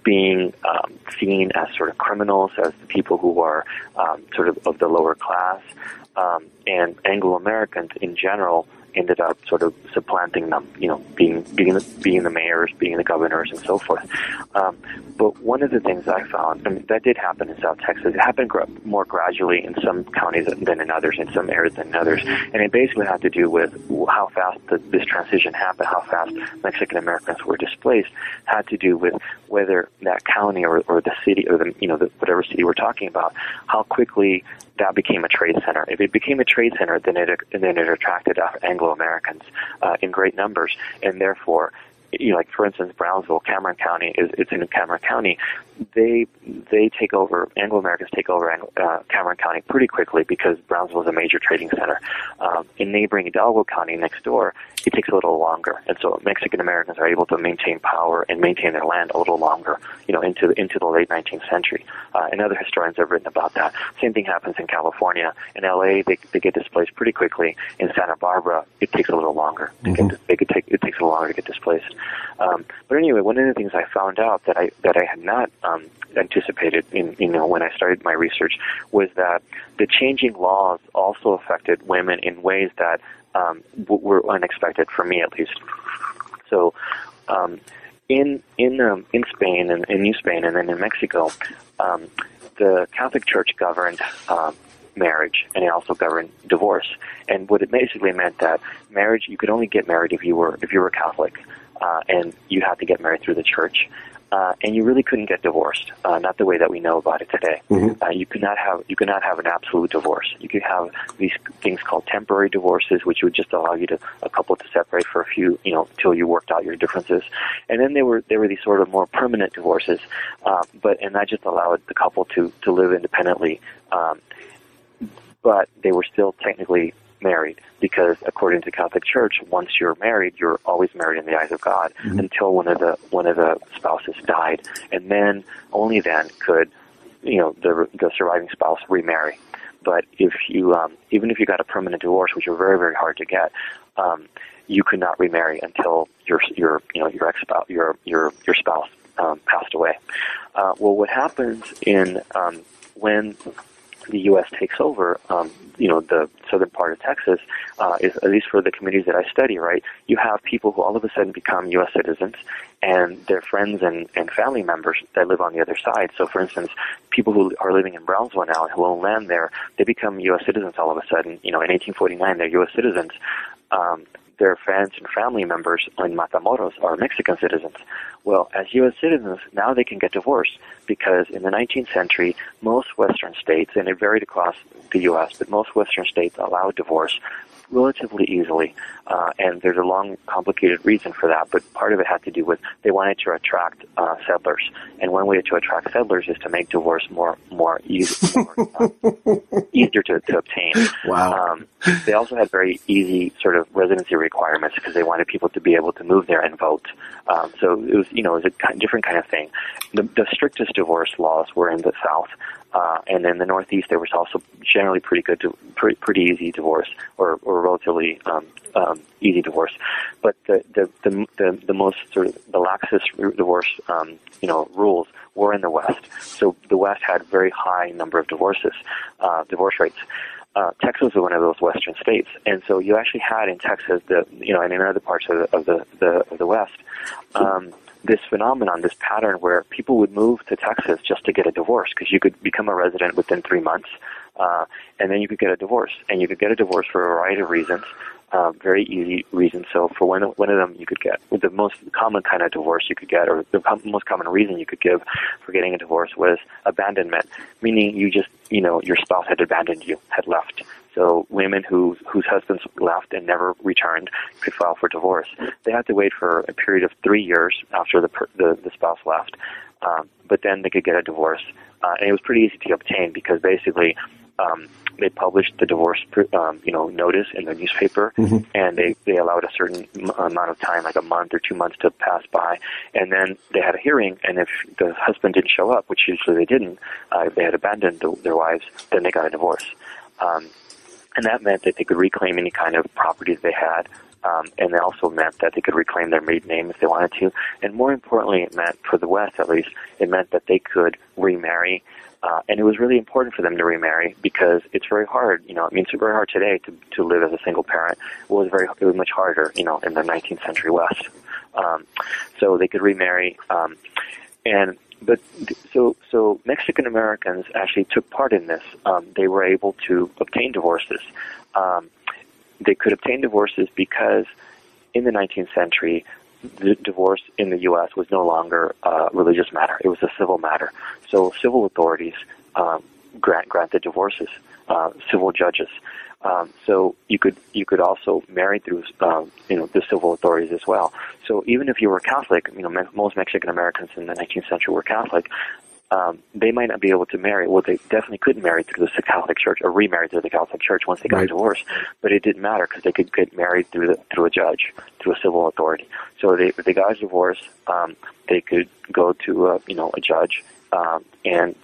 being um, seen as sort of criminals, as the people who are um, sort of of the lower class, um, and Anglo Americans in general ended up sort of supplanting them, you know, being being the, being the mayors, being the governors, and so forth. Um, but one of the things I found, and that did happen in South Texas, it happened gra- more gradually in some counties than in others, in some areas than in others, and it basically had to do with how fast the, this transition happened, how fast Mexican Americans were displaced, had to do with whether that county or, or the city or the you know the, whatever city we're talking about, how quickly that became a trade center. If it became a trade center, then it then it attracted Anglo Americans uh, in great numbers, and therefore, you know, like for instance, Brownsville, Cameron County is it's in Cameron County. They they take over Anglo Americans take over uh, Cameron County pretty quickly because Brownsville is a major trading center. Um, in neighboring Hidalgo County next door, it takes a little longer, and so Mexican Americans are able to maintain power and maintain their land a little longer, you know, into into the late 19th century. Uh, and other historians have written about that. Same thing happens in California. In LA, they they get displaced pretty quickly. In Santa Barbara, it takes a little longer. Mm-hmm. get, they could take it takes a little longer to get displaced. Um, but anyway, one of the things I found out that I that I had not um, anticipated in you know when I started my research was that the changing laws also affected women in ways that um, were unexpected for me at least. So. Um, in in um, in Spain and in New Spain and then in Mexico, um, the Catholic Church governed um, marriage and it also governed divorce. And what it basically meant that marriage you could only get married if you were if you were Catholic, uh, and you had to get married through the church. Uh, and you really couldn't get divorced, uh, not the way that we know about it today. Mm-hmm. Uh, you could not have you could not have an absolute divorce. You could have these things called temporary divorces, which would just allow you to a couple to separate for a few, you know, till you worked out your differences. And then there were there were these sort of more permanent divorces, uh, but and that just allowed the couple to to live independently. Um, but they were still technically married because according to Catholic Church, once you're married, you're always married in the eyes of God Mhm. until one of the one of the spouses died, and then only then could you know the the surviving spouse remarry. But if you um, even if you got a permanent divorce, which are very very hard to get, um, you could not remarry until your your you know your ex spouse your your your spouse um, passed away. Uh, well, what happens in um, when the U.S. takes over, um, you know, the southern part of Texas, uh, is at least for the communities that I study, right? You have people who all of a sudden become U.S. citizens, and their friends and, and family members that live on the other side. So, for instance, people who are living in Brownsville now and who own land there, they become U.S. citizens all of a sudden. You know, in 1849, they're U.S. citizens. Um, their friends and family members in Matamoros are Mexican citizens. Well, as U.S. citizens, now they can get divorced because in the 19th century, most Western states, and it varied across the U.S., but most Western states allowed divorce relatively easily. Uh, and there's a long, complicated reason for that, but part of it had to do with they wanted to attract uh, settlers. And one way to attract settlers is to make divorce more, more, easy, more uh, easier to, to obtain. Wow. Um, they also had very easy sort of residency requirements because they wanted people to be able to move there and vote. Um, so it was, you know, it was a different kind of thing. The, the strictest divorce laws were in the South, uh, and in the Northeast there was also generally pretty good, pretty, pretty easy divorce or, or relatively um, um, easy divorce. But the, the the the the most sort of the laxest divorce, um, you know, rules were in the West. So the West had very high number of divorces, uh, divorce rates uh, Texas was one of those western states, and so you actually had in Texas, the you know, and in other parts of the of the, the, of the West, um, this phenomenon, this pattern where people would move to Texas just to get a divorce because you could become a resident within three months, uh, and then you could get a divorce, and you could get a divorce for a variety of reasons uh, very easy reasons. So for one, one of them, you could get the most common kind of divorce you could get, or the com- most common reason you could give for getting a divorce was abandonment, meaning you just, you know, your spouse had abandoned you, had left. So women who whose husbands left and never returned could file for divorce. They had to wait for a period of three years after the the, the spouse left, um, but then they could get a divorce, uh, and it was pretty easy to obtain because basically um, they published the divorce, um, you know, notice in the newspaper, mm-hmm. and they they allowed a certain amount of time, like a month or two months, to pass by, and then they had a hearing, and if the husband didn't show up, which usually they didn't, uh, they had abandoned the, their wives, then they got a divorce, um, and that meant that they could reclaim any kind of properties they had. Um, and it also meant that they could reclaim their maiden name if they wanted to. And more importantly, it meant, for the West at least, it meant that they could remarry uh, and it was really important for them to remarry because it's very hard. You know, I mean, it's very hard today to to live as a single parent. It was very, it was much harder. You know, in the 19th century West. Um, so they could remarry, um, and but so so Mexican Americans actually took part in this. Um, they were able to obtain divorces. Um, they could obtain divorces because in the 19th century the divorce in the U.S. was no longer a religious matter; it was a civil matter. So civil authorities um, grant granted divorces, uh, civil judges. Um, so you could you could also marry through um, you know the civil authorities as well. So even if you were Catholic, you know me- most Mexican Americans in the 19th century were Catholic um, they might not be able to marry. Well, they definitely couldn't marry through the Catholic Church or remarry through the Catholic Church once they got right. divorced. But it didn't matter because they could get married through the, through a judge, through a civil authority. So they, if they got a divorce, um, they could go to a, you know a judge um, and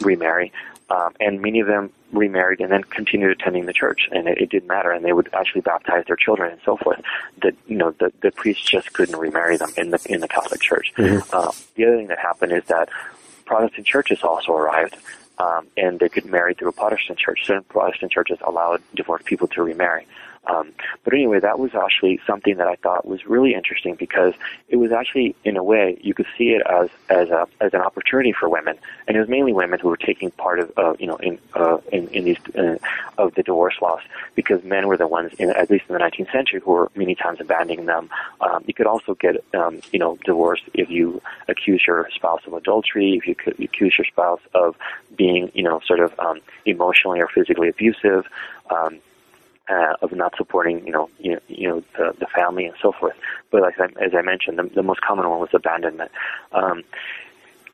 remarry. Um, and many of them remarried and then continued attending the church, and it, it didn't matter. And they would actually baptize their children and so forth. That you know, the the priest just couldn't remarry them in the in the Catholic Church. Mm-hmm. Uh, the other thing that happened is that Protestant churches also arrived, um, and they could marry through a Protestant church. Certain Protestant churches allowed divorced people to remarry. Um, but anyway, that was actually something that I thought was really interesting because it was actually, in a way, you could see it as as a as an opportunity for women, and it was mainly women who were taking part of, uh, you know, in uh, in, in these uh, of the divorce laws because men were the ones, in, at least in the 19th century, who were many times abandoning them. Um, you could also get, um, you know, divorced if you accuse your spouse of adultery, if you could accuse your spouse of being, you know, sort of um, emotionally or physically abusive. Um, uh, of not supporting, you know, you, you know, the, the family and so forth. But like I, as I mentioned, the, the most common one was abandonment. Um,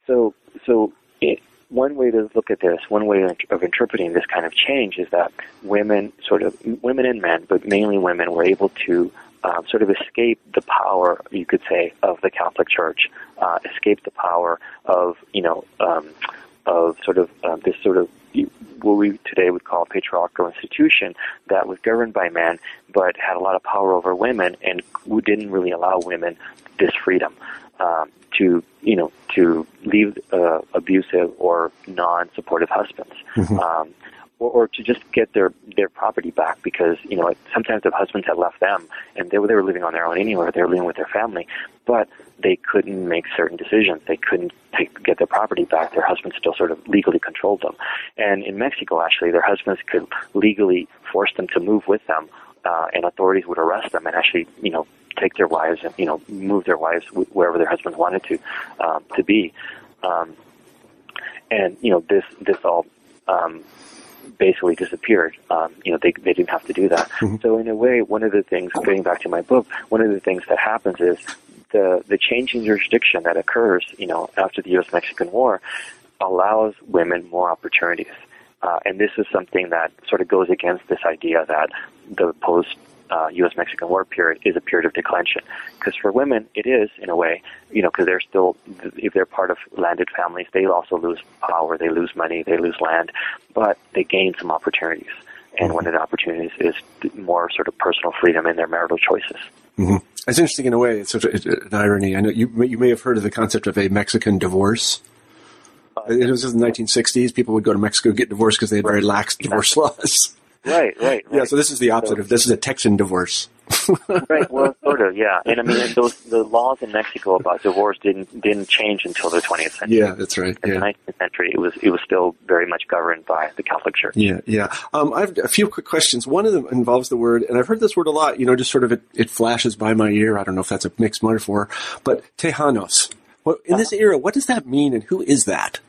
so, so it, one way to look at this, one way of interpreting this kind of change is that women, sort of women and men, but mainly women, were able to um, sort of escape the power, you could say, of the Catholic Church, uh, escape the power of, you know, um, of sort of uh, this sort of what we today would call a patriarchal institution that was governed by men but had a lot of power over women and who didn't really allow women this freedom um, to you know to leave uh, abusive or non-supportive husbands mm-hmm. um, or, or to just get their their property back because you know sometimes the husbands had left them and they were they were living on their own anyway they were living with their family but they couldn't make certain decisions. They couldn't take, get their property back. Their husbands still sort of legally controlled them. And in Mexico actually their husbands could legally force them to move with them uh, and authorities would arrest them and actually you know take their wives and you know move their wives wherever their husbands wanted to um, to be. Um, and you know this this all um, basically disappeared. Um, you know, they they didn't have to do that. Mm-hmm. So in a way, one of the things, getting back to my book, one of the things that happens is the the change in jurisdiction that occurs, you know, after the U.S.-Mexican War, allows women more opportunities. Uh, and this is something that sort of goes against this idea that the post uh, U.S.-Mexican War period is a period of declension. Because for women, it is in a way, you know, because they're still, if they're part of landed families, they also lose power, they lose money, they lose land, but they gain some opportunities. And one of the opportunities is more sort of personal freedom in their marital choices. Mm-hmm. It's interesting in a way. It's such a, an irony. I know you you may have heard of the concept of a Mexican divorce. Uh, it was in the 1960s. People would go to Mexico get divorced because they had very lax divorce laws. Right, right, right. Yeah, so this is the opposite so, of this is a Texan divorce. right. Well, sort of. Yeah. And I mean, and those the laws in Mexico about divorce didn't didn't change until the 20th century. Yeah, that's right. In yeah. the 19th century, it was it was still very much governed by the Catholic Church. Yeah, yeah. Um, I have a few quick questions. One of them involves the word, and I've heard this word a lot. You know, just sort of it, it flashes by my ear. I don't know if that's a mixed metaphor, but Tejanos. Well, in this era, what does that mean, and who is that?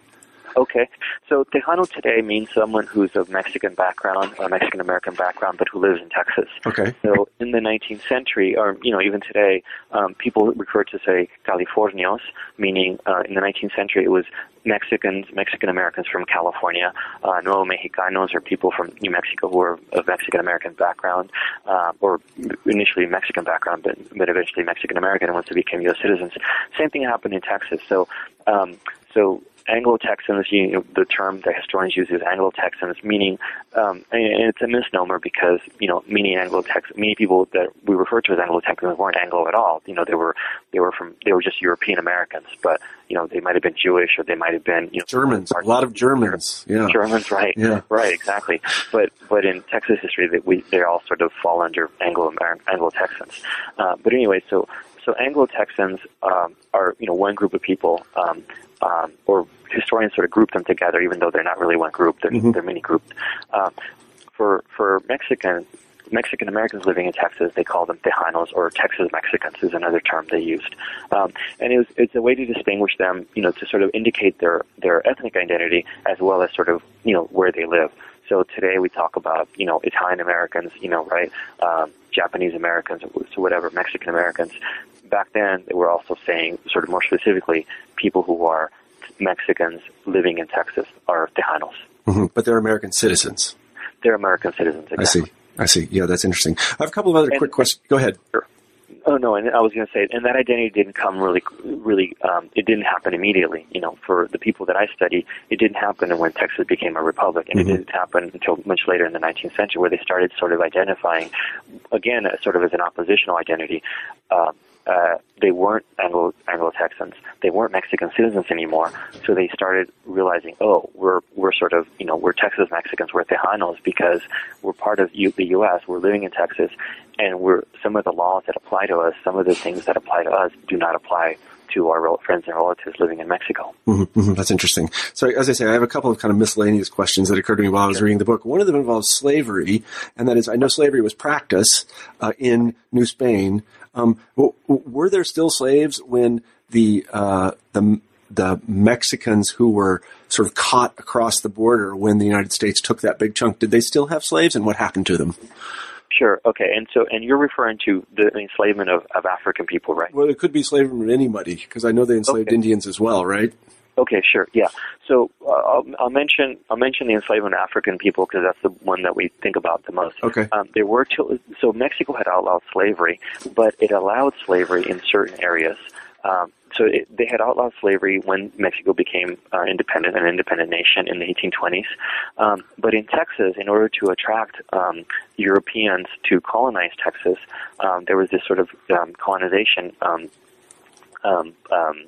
Okay. So Tejano today means someone who's of Mexican background, or Mexican American background, but who lives in Texas. Okay. So in the 19th century, or you know even today, um, people refer to say Californios, meaning uh, in the 19th century it was Mexicans, Mexican Americans from California, uh, Nuevo Mexicanos, or people from New Mexico who are of Mexican American background, uh, or initially Mexican background, but, but eventually Mexican American and once they became U.S. citizens. Same thing happened in Texas. So, um, so Anglo-Texans, you know, the term that historians use is Anglo-Texans, meaning, um, and it's a misnomer because, you know, many Anglo-Texans, many people that we refer to as Anglo-Texans weren't Anglo at all. You know, they were, they were from, they were just European Americans, but, you know, they might have been Jewish or they might have been, you know, Germans, a lot of Germans, yeah. Germans, right. Yeah. Right, exactly. But, but in Texas history, that we, they all sort of fall under Anglo, Anglo-Texans. Uh, but anyway, so, so Anglo-Texans, um, are, you know, one group of people, um, um, or historians sort of group them together, even though they're not really one group. They're, mm-hmm. they're many grouped. Uh, for for Mexican Mexican Americans living in Texas, they call them Tejanos or Texas Mexicans is another term they used, um, and it was, it's a way to distinguish them, you know, to sort of indicate their their ethnic identity as well as sort of you know where they live. So today we talk about you know Italian Americans, you know, right, um, Japanese Americans, so whatever Mexican Americans. Back then, they were also saying sort of more specifically people who are Mexicans living in Texas are Tejanos. Mm-hmm. But they're American citizens. They're American citizens. Exactly. I see. I see. Yeah, that's interesting. I have a couple of other and, quick questions. Go ahead. Sure. Oh no, and I was going to say, and that identity didn't come really, really. Um, it didn't happen immediately. You know, for the people that I study, it didn't happen when Texas became a republic, and mm-hmm. it didn't happen until much later in the 19th century, where they started sort of identifying, again, sort of as an oppositional identity. Uh, uh, they weren't Anglo Anglo Texans. They weren't Mexican citizens anymore. So they started realizing, oh, we're we're sort of you know we're Texas Mexicans, we're Tejanos because we're part of U- the U.S. We're living in Texas, and we're some of the laws that apply to us, some of the things that apply to us, do not apply to our friends and relatives living in Mexico. Mm-hmm, mm-hmm, that's interesting. So, as I say, I have a couple of kind of miscellaneous questions that occurred to me while I was reading the book. One of them involves slavery, and that is, I know slavery was practiced uh, in New Spain. Um, w- were there still slaves when the uh, the the Mexicans who were sort of caught across the border when the United States took that big chunk? Did they still have slaves, and what happened to them? Sure. Okay. And so, and you're referring to the enslavement of, of African people, right? Well, it could be enslavement of anybody because I know they enslaved okay. Indians as well, right? Okay, sure, yeah. So uh, I'll, I'll, mention I'll mention the enslavement of African people because that's the one that we think about the most. Okay. Um, there were so Mexico had outlawed slavery, but it allowed slavery in certain areas. Um, so it, they had outlawed slavery when Mexico became uh, independent, an independent nation in the 1820s. Um, but in Texas, in order to attract um, Europeans to colonize Texas, um, there was this sort of um, colonization um, um, um,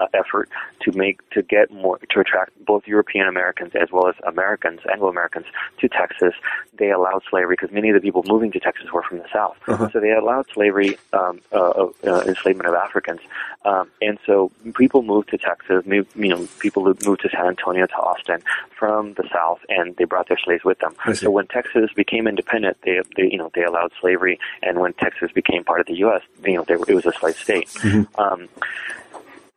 uh, effort to make to get more to attract both European Americans as well as Americans, Anglo Americans, to Texas. They allowed slavery because many of the people moving to Texas were from the South, uh-huh. so they allowed slavery, um, uh, uh, enslavement of Africans, um, and so people moved to Texas. Moved, you know, people moved to San Antonio, to Austin from the South, and they brought their slaves with them. So when Texas became independent, they, they you know they allowed slavery, and when Texas became part of the U.S., you know, they, it was a slave state. Mm-hmm. Um,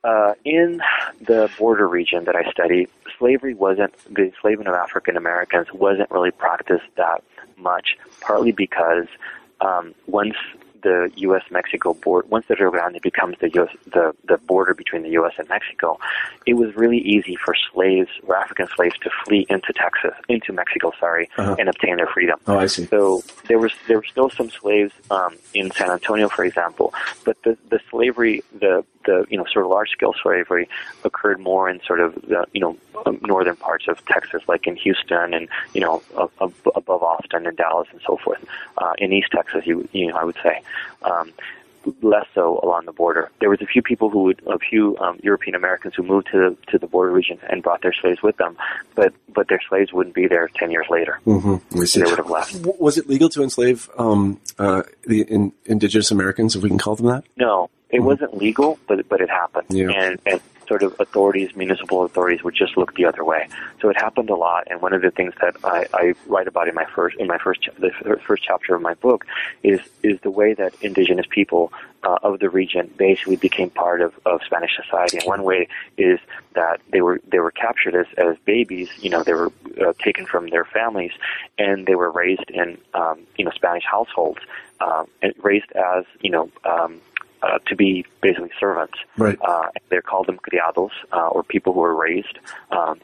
uh, in the border region that I studied, slavery wasn't the enslavement of African Americans wasn't really practiced that much. Partly because um, once the U.S.-Mexico border, once the Rio Grande becomes the US, the the border between the U.S. and Mexico, it was really easy for slaves, or African slaves, to flee into Texas, into Mexico, sorry, Uh-huh. and obtain their freedom. Oh, I see. So there was there were still some slaves um, in San Antonio, for example, but the the slavery, the the you know sort of large scale slavery, occurred more in sort of the you know um, northern parts of Texas, like in Houston and you know ab- ab- above Austin and Dallas and so forth. Uh, in East Texas, you you know I would say. Um, less so along the border. There was a few people who would, a few um, European Americans who moved to the, to the border region and brought their slaves with them, but but their slaves wouldn't be there ten years later. Mm-hmm. They would have left. Was it legal to enslave um, uh, the in, indigenous Americans, if we can call them that? No, it wasn't legal, but but it happened, Yeah. and and sort of authorities, municipal authorities, would just look the other way. So it happened a lot, and one of the things that I, I write about in my first in my first ch- the first chapter of my book is is the way that indigenous people uh, of the region basically became part of, of Spanish society. And one way is that they were they were captured as, as babies. You know, they were uh, taken from their families, and they were raised in um, you know Spanish households, um, and raised as you know. Um, uh, to be basically servants. Right. Uh, they're called them criados, uh, or people who are raised. Um,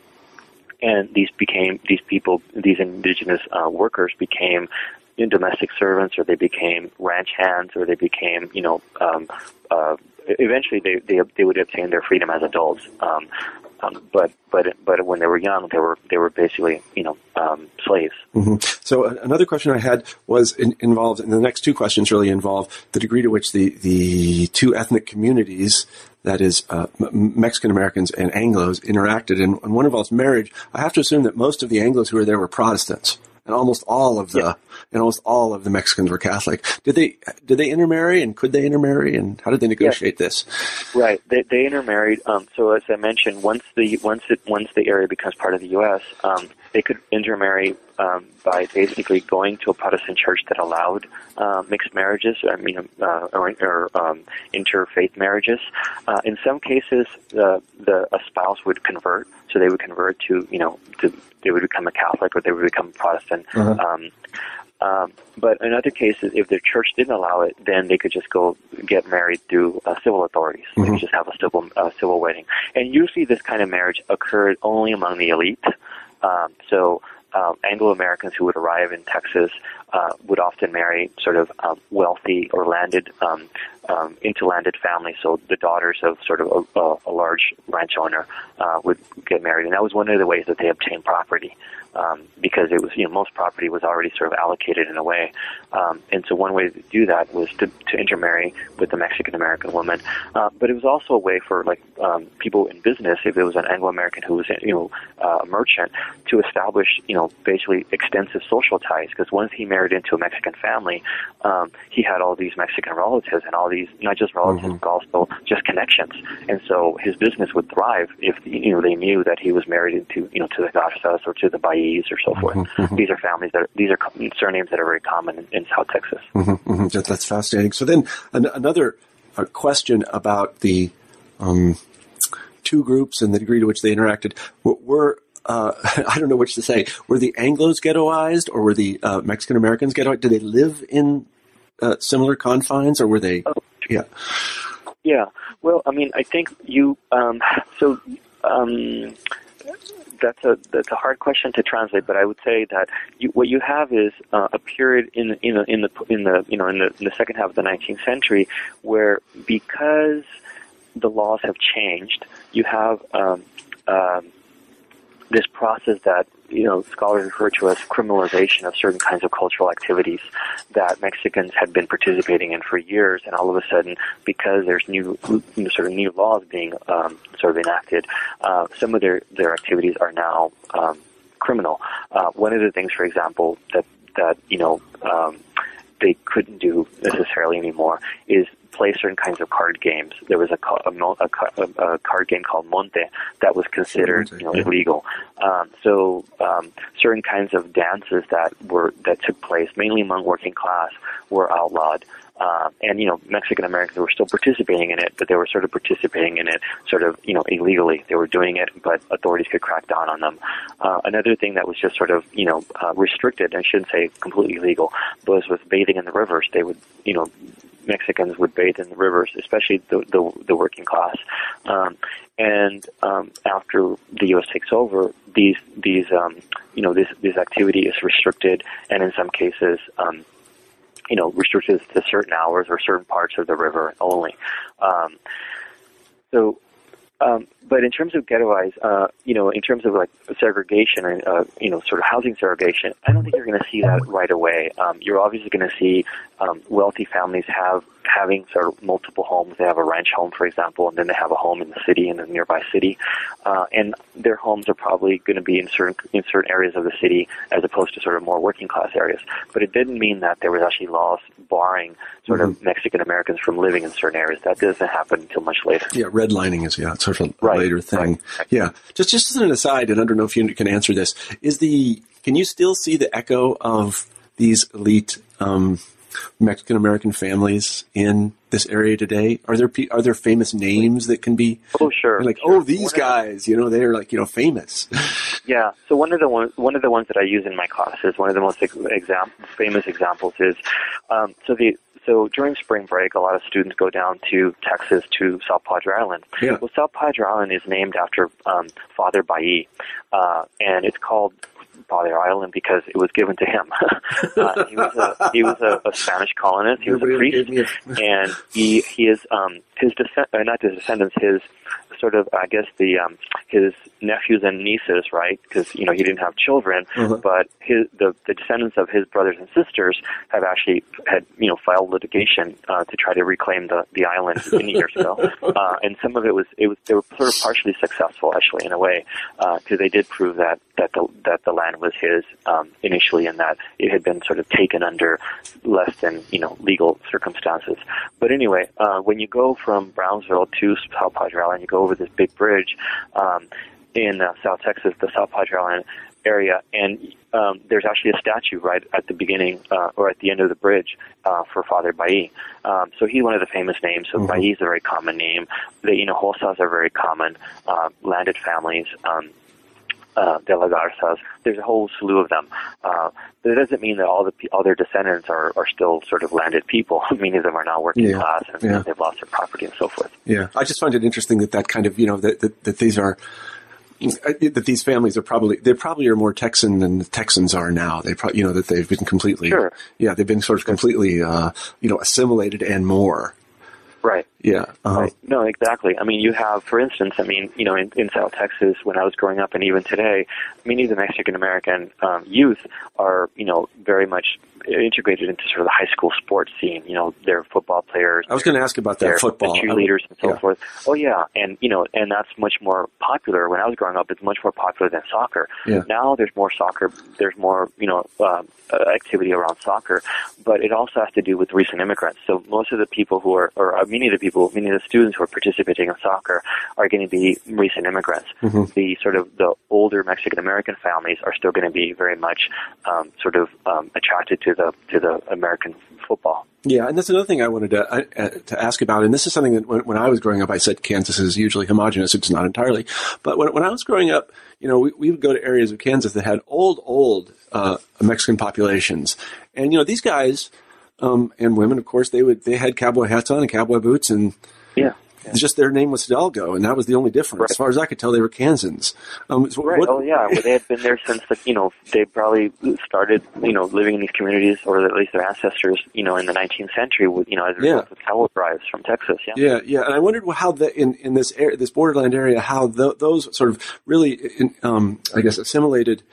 and these became these people, these indigenous uh, workers became domestic servants, or they became ranch hands, or they became, you know, um, uh, eventually they, they they would obtain their freedom as adults. Um, um, but but but when they were young, they were they were basically you know um, slaves. hmm So uh, another question I had was in, involved, and the next two questions really involve the degree to which the, the two ethnic communities, that is uh, M- Mexican Americans and Anglos, interacted, and, and one involves marriage. I have to assume that most of the Anglos who were there were Protestants, and almost all of the Yeah. and almost all of the Mexicans were Catholic. Did they did they intermarry, and could they intermarry, and how did they negotiate this? Right. They, they intermarried. Um, so as I mentioned, once the once it once the area becomes part of the U.S., um, they could intermarry um, by basically going to a Protestant church that allowed uh, mixed marriages. I mean, uh, or, or um, interfaith marriages. Uh, in some cases, the the a spouse would convert, so they would convert to you know to they would become a Catholic or they would become Protestant. Uh-huh. Um, um, but in other cases, if their church didn't allow it, then they could just go get married through uh, civil authorities. They Mhm. could just have a civil uh, civil wedding. And usually, this kind of marriage occurred only among the elite. Um, so um, Anglo Americans who would arrive in Texas uh, would often marry sort of um, wealthy or landed um, um, into landed families. So the daughters of sort of a, a, a large ranch owner uh, would get married, and that was one of the ways that they obtained property. Um, because it was, you know, most property was already sort of allocated in a way, um, and so one way to do that was to, to intermarry with the Mexican American woman. Uh, but it was also a way for like um, people in business, if it was an Anglo American who was, you know, uh, a merchant, to establish, you know, basically extensive social ties. Because once he married into a Mexican family, um, he had all these Mexican relatives and all these not just relatives Mhm. but also just connections. And so his business would thrive if you know they knew that he was married into you know to the Garzas or to the Ballís or so forth. mhm. These are families that are, these are surnames that are very common in, in South Texas. hmm hmm That, that's fascinating. So then an, another uh, question about the um, two groups and the degree to which they interacted were. were uh, I don't know which to say. Were the Anglos ghettoized, or were the uh, Mexican Americans ghettoized? Did they live in uh, similar confines, or were they? Yeah. Yeah. Well, I mean, I think you. Um, so um, that's a that's a hard question to translate, but I would say that you, what you have is uh, a period in in the in the in the you know in the, in the second half of the 19th century where because the laws have changed, you have um, um, this process that you know scholars refer to as criminalization of certain kinds of cultural activities that Mexicans had been participating in for years, and all of a sudden, because there's new you know, sort of new laws being um, sort of enacted, uh, some of their their activities are now um, criminal. Uh, one of the things, for example, that that you know um, they couldn't do necessarily anymore is play certain kinds of card games. There was a, a, a, a, card game called Monte that was considered you know, yeah. illegal. Um, so um, certain kinds of dances that were that took place mainly among working class were outlawed. Uh, and you know Mexican Americans were still participating in it, but they were sort of participating in it sort of you know illegally. They were doing it, but authorities could crack down on them. Uh, another thing that was just sort of you know uh, restricted, I shouldn't say completely illegal, was with bathing in the rivers. They would you know Mexicans would bathe in the rivers, especially the the, the working class. Um, and um, after the U.S. takes over, these these um, you know this this activity is restricted, and in some cases. Um, you know, restricted to certain hours or certain parts of the river only. Um, so um, but in terms of ghettoize, uh, you know, in terms of like segregation and uh, you know, sort of housing segregation, I don't think you're going to see that right away. Um, you're obviously going to see um, wealthy families have having sort of multiple homes. They have a ranch home, for example, and then they have a home in the city in a nearby city, uh, and their homes are probably going to be in certain in certain areas of the city as opposed to sort of more working class areas. But it didn't mean that there was actually laws barring sort mm-hmm. of Mexican Americans from living in certain areas. That doesn't happen until much later. Yeah, redlining is yeah sort of a right, later thing. Right. Yeah, just just as an aside, and I don't know if you can answer this, is the can you still see the echo of these elite um, Mexican American families in this area today? Are there are there famous names that can be? Oh, sure. Like, sure. oh, these one guys, you know, they're like you know famous. Yeah. So one of the one one of the ones that I use in my classes, one of the most exam- famous examples is, um, so the so during spring break, a lot of students go down to Texas to South Padre Island. Yeah. Well, South Padre Island is named after um, Father Ballí, uh, and it's called Padre Island because it was given to him. uh, he was a he was a, a Spanish colonist. He was a priest, and he he is um his descent uh, not his descendants his sort of, I guess, the um, his nephews and nieces, right? Because you know he didn't have children, mm-hmm. but his the the descendants of his brothers and sisters have actually had you know filed litigation uh, to try to reclaim the the island many years ago, uh, and some of it was it was they were sort of partially successful actually in a way because uh, they did prove that that the that the land was his um, initially and that it had been sort of taken under less than you know legal circumstances. But anyway, uh, when you go from Brownsville to South Padre Island, you go over this big bridge um, in uh, South Texas, the South Padre Island area, and um, there's actually a statue right at the beginning uh, or at the end of the bridge uh, for Father Ballí. Um, so he's one of the famous names. So mm-hmm. Ballí is a very common name. The Hinojosas are very common, uh, landed families. Um, uh, de la Garzas. There's a whole slew of them. Uh, but it doesn't mean that all the all their descendants are, are still sort of landed people. Many of them are now working yeah. class and, yeah. they've lost their property and so forth. Yeah, I just find it interesting that that kind of you know that that, that these are that these families are probably they probably are more Texan than the Texans are now. They probably you know that they've been completely sure. yeah they've been sort of completely uh, you know assimilated and more. Right. Yeah. Uh-huh. Right. No, exactly. I mean, you have, for instance, I mean, you know, in, in South Texas, when I was growing up, and even today, many of the Mexican American um, youth are, you know, very much integrated into sort of the high school sports scene. You know, they're football players. I was going to ask about that football cheerleaders and so yeah. forth. Oh yeah, and you know, and that's much more popular. When I was growing up, it's much more popular than soccer. Yeah. Now there's more soccer. There's more, you know, um, uh, activity around soccer, but it also has to do with recent immigrants. So most of the people who are, or uh, many of the people, many of the students who are participating in soccer are going to be recent immigrants. Mm-hmm. The sort of the older Mexican American families are still going to be very much um, sort of um, attracted to the to the American football. Yeah, and that's another thing I wanted to uh, to ask about. And this is something that when, when, I was growing up, I said Kansas is usually homogenous. It's not entirely, but when, when I was growing up, you know, we, we would go to areas of Kansas that had old, old uh, Mexican populations, and you know, these guys um, and women, of course, they would they had cowboy hats on and cowboy boots, and yeah, it's just their name was Hidalgo, and that was the only difference. Right. As far as I could tell, they were Kansans. Um, so right. What, oh, yeah. Well, they had been there since the, you know they probably started you know living in these communities, or at least their ancestors, you know, in the 19th century, with you know as a result yeah. of cattle drives from Texas. Yeah. Yeah, yeah. And I wondered how the in in this area, this borderland area, how the, those sort of really, in, um, I guess, assimilated.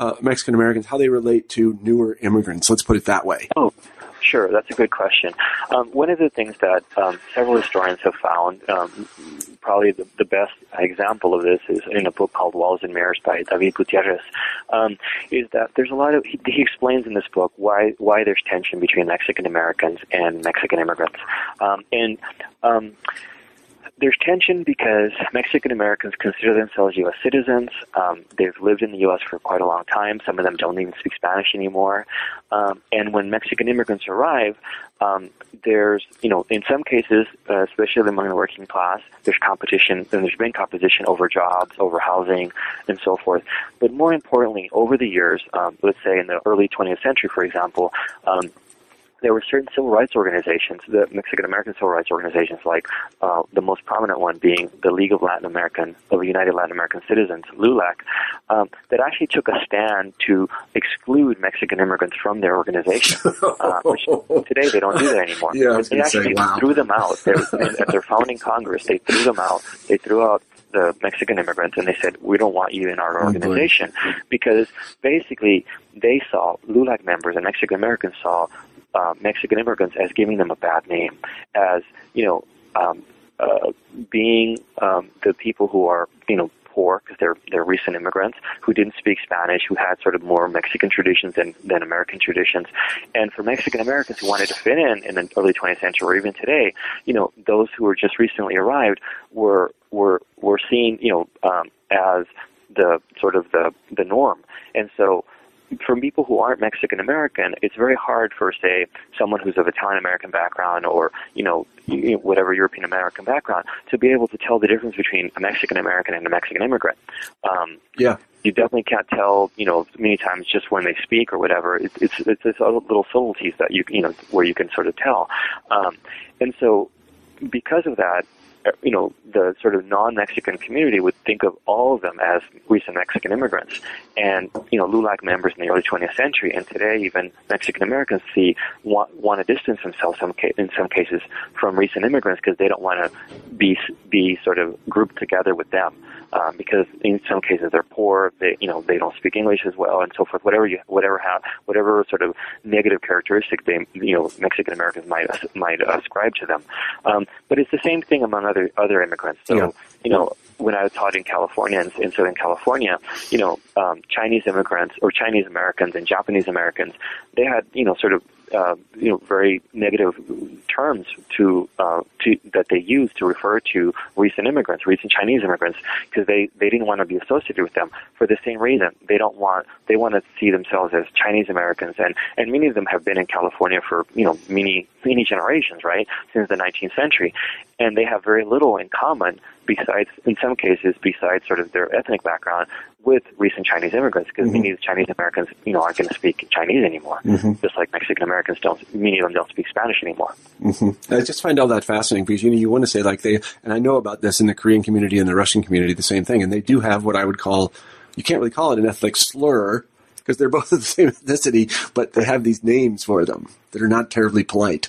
Uh, Mexican Americans, how they relate to newer immigrants. Let's put it that way. Oh, Sure, that's a good question. Um, one of the things that um, several historians have found, um, probably the, the, best example of this is in a book called Walls and Mirrors by David Gutierrez, um, is that there's a lot of, he, he, explains in this book why, why there's tension between Mexican Americans and Mexican immigrants. Um, and um, there's tension because Mexican Americans consider themselves U.S. citizens. Um, they've lived in the U.S. for quite a long time. Some of them don't even speak Spanish anymore. Um, and when Mexican immigrants arrive, um, there's, you know, in some cases, uh, especially among the working class, there's competition, and there's been competition over jobs, over housing, and so forth. But more importantly, over the years, um, let's say in the early 20th century, for example, um, there were certain civil rights organizations, the Mexican American civil rights organizations, like uh, the most prominent one being the League of Latin American of United Latin American Citizens, LULAC, um, that actually took a stand to exclude Mexican immigrants from their organization. Uh, which today they don't do that anymore. Yeah, they actually say, wow. threw them out. They, at their founding Congress, they threw them out. They threw out the Mexican immigrants and they said, we don't want you in our organization oh, because basically they saw, LULAC members and Mexican Americans saw uh, Mexican immigrants as giving them a bad name, as, you know, um, uh, being um, the people who are, you know, poor because they're they're recent immigrants who didn't speak Spanish, who had sort of more Mexican traditions than than American traditions, and for Mexican Americans who wanted to fit in in the early 20th century or even today, you know, those who were just recently arrived were were were seen, you know, um, as the sort of the the norm, and so for people who aren't Mexican American, it's very hard for, say, someone who's of Italian American background or, you know, whatever European American background, to be able to tell the difference between a Mexican American and a Mexican immigrant. Um, yeah. You definitely can't tell, you know, many times just when they speak or whatever. It's it's it's, it's little subtleties that you you know where you can sort of tell, um, and so because of that, you know, the sort of non-Mexican community would think of all of them as recent Mexican immigrants. And, you know, LULAC members in the early 20th century and today even Mexican Americans see, want, want to distance themselves some ca- in some cases from recent immigrants because they don't want to be, be sort of grouped together with them um, because in some cases they're poor, they you know they don't speak English as well, and so forth. Whatever you whatever have whatever sort of negative characteristic they you know Mexican Americans might might ascribe to them, um, but it's the same thing among other other immigrants. So yeah. you know when I was taught in California, in, in Southern California, you know, um, Chinese immigrants or Chinese Americans and Japanese Americans, they had, you know, sort of uh, you know very negative terms to uh, to that they use to refer to recent immigrants, recent Chinese immigrants, because they they didn't want to be associated with them for the same reason. They don't want they want to see themselves as Chinese Americans, and and many of them have been in California for you know many many generations, right, since the 19th century, and they have very little in common besides, in some cases, besides sort of their ethnic background, with recent Chinese immigrants because mm-hmm. many of the Chinese Americans, you know, aren't going to speak Chinese anymore. Mm-hmm. Just like Mexican Americans don't, many of them don't speak Spanish anymore. Mm-hmm. I just find all that fascinating because you know you want to say like they, and I know about this in the Korean community and the Russian community, the same thing, and they do have what I would call, you can't really call it an ethnic slur because they're both of the same ethnicity, but they have these names for them that are not terribly polite.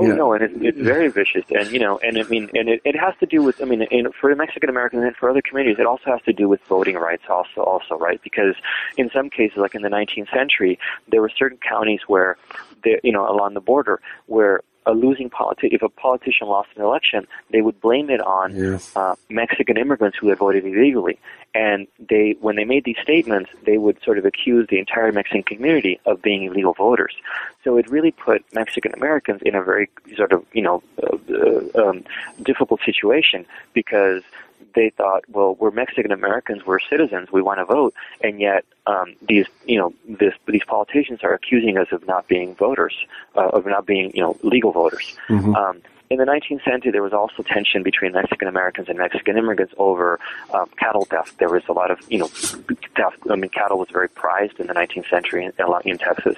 Oh yeah. no, and it, it's very vicious, and you know, and I mean, and it, it has to do with, I mean, in, for the Mexican Americans and for other communities, it also has to do with voting rights, also, also, right? Because in some cases, like in the 19th century, there were certain counties where, there, you know, along the border, where a losing politi- if a politician lost an election, they would blame it on yes. uh, Mexican immigrants who had voted illegally. And they, when they made these statements, they would sort of accuse the entire Mexican community of being illegal voters. So it really put Mexican Americans in a very sort of you know uh, uh, um, difficult situation because they thought, well, we're Mexican Americans, we're citizens, we want to vote, and yet um, these, you know, this, these politicians are accusing us of not being voters, uh, of not being, you know, legal voters. Mm-hmm. Um, in the 19th century, there was also tension between Mexican Americans and Mexican immigrants over um, cattle theft. There was a lot of, you know, theft. I mean, cattle was very prized in the 19th century in, in Texas,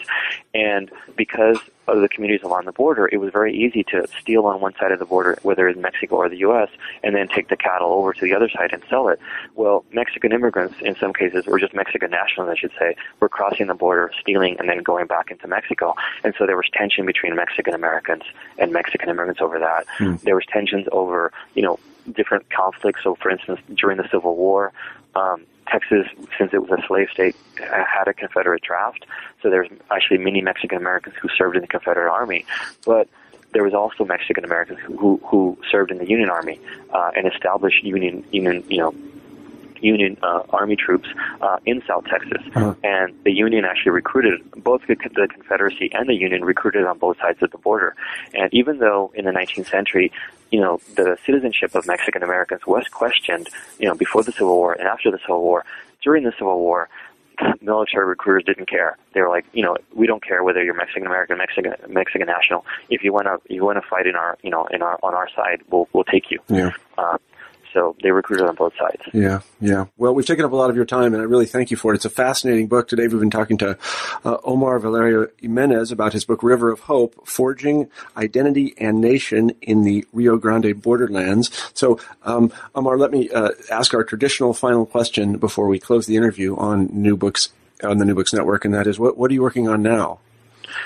and because of the communities along the border, it was very easy to steal on one side of the border, whether it's Mexico or the U.S., and then take the cattle over to the other side and sell it. Well, Mexican immigrants, in some cases, or just Mexican nationals, I should say, were crossing the border, stealing, and then going back into Mexico. And so there was tension between Mexican Americans and Mexican immigrants over that. Hmm. There was tensions over, you know, different conflicts. So, for instance, during the Civil War, um, Texas, since it was a slave state, had a Confederate draft. So there's actually many Mexican Americans who served in the Confederate Army, but there was also Mexican Americans who who served in the Union Army uh, and established Union Union you know Union uh, Army troops uh, in South Texas, uh-huh. and the Union actually recruited both the, the Confederacy and the Union recruited on both sides of the border. And even though in the 19th century, you know, the citizenship of Mexican Americans was questioned, you know, before the Civil War and after the Civil War, during the Civil War, military recruiters didn't care. They were like, you know, we don't care whether you're Mexican American, Mexican Mexican national. If you want to, you want to fight in our, you know, in our on our side, we'll we'll take you. Yeah. Uh, so they recruited on both sides. Yeah, yeah. Well, we've taken up a lot of your time, and I really thank you for it. It's a fascinating book. Today we've been talking to uh, Omar Valerio Jimenez about his book River of Hope: Forging Identity and Nation in the Rio Grande Borderlands. So, um, Omar, let me uh, ask our traditional final question before we close the interview on New Books on the New Books Network, and that is, what what are you working on now?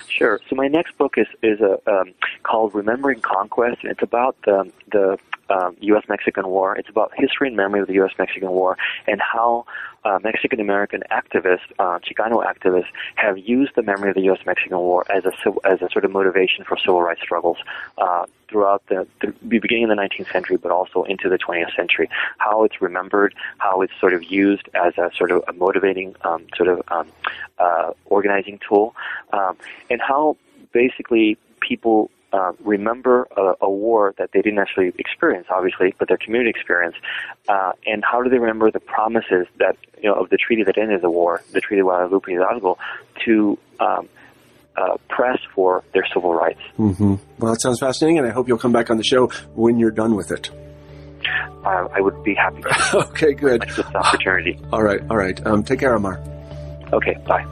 Sure. So my next book is is a um, called Remembering Conquest, and it's about the the um, U.S.-Mexican War. It's about history and memory of the U.S.-Mexican War and how uh, Mexican American activists, uh, Chicano activists, have used the memory of the U.S.-Mexican War as a as a sort of motivation for civil rights struggles uh, throughout the, the beginning of the 19th century, but also into the 20th century. How it's remembered, how it's sort of used as a sort of a motivating um, sort of um, uh, organizing tool, um, and how basically people uh, remember a, a, war that they didn't actually experience, obviously, but their community experienced, uh, and how do they remember the promises that you know of the treaty that ended the war, the Treaty of Guadalupe Hidalgo, to um, uh, press for their civil rights. Mm-hmm. Well, that sounds fascinating, and I hope you'll come back on the show when you're done with it. Uh, I would be happy. okay, good. This opportunity. All right, all right. Um, take care, Omar. Okay, bye.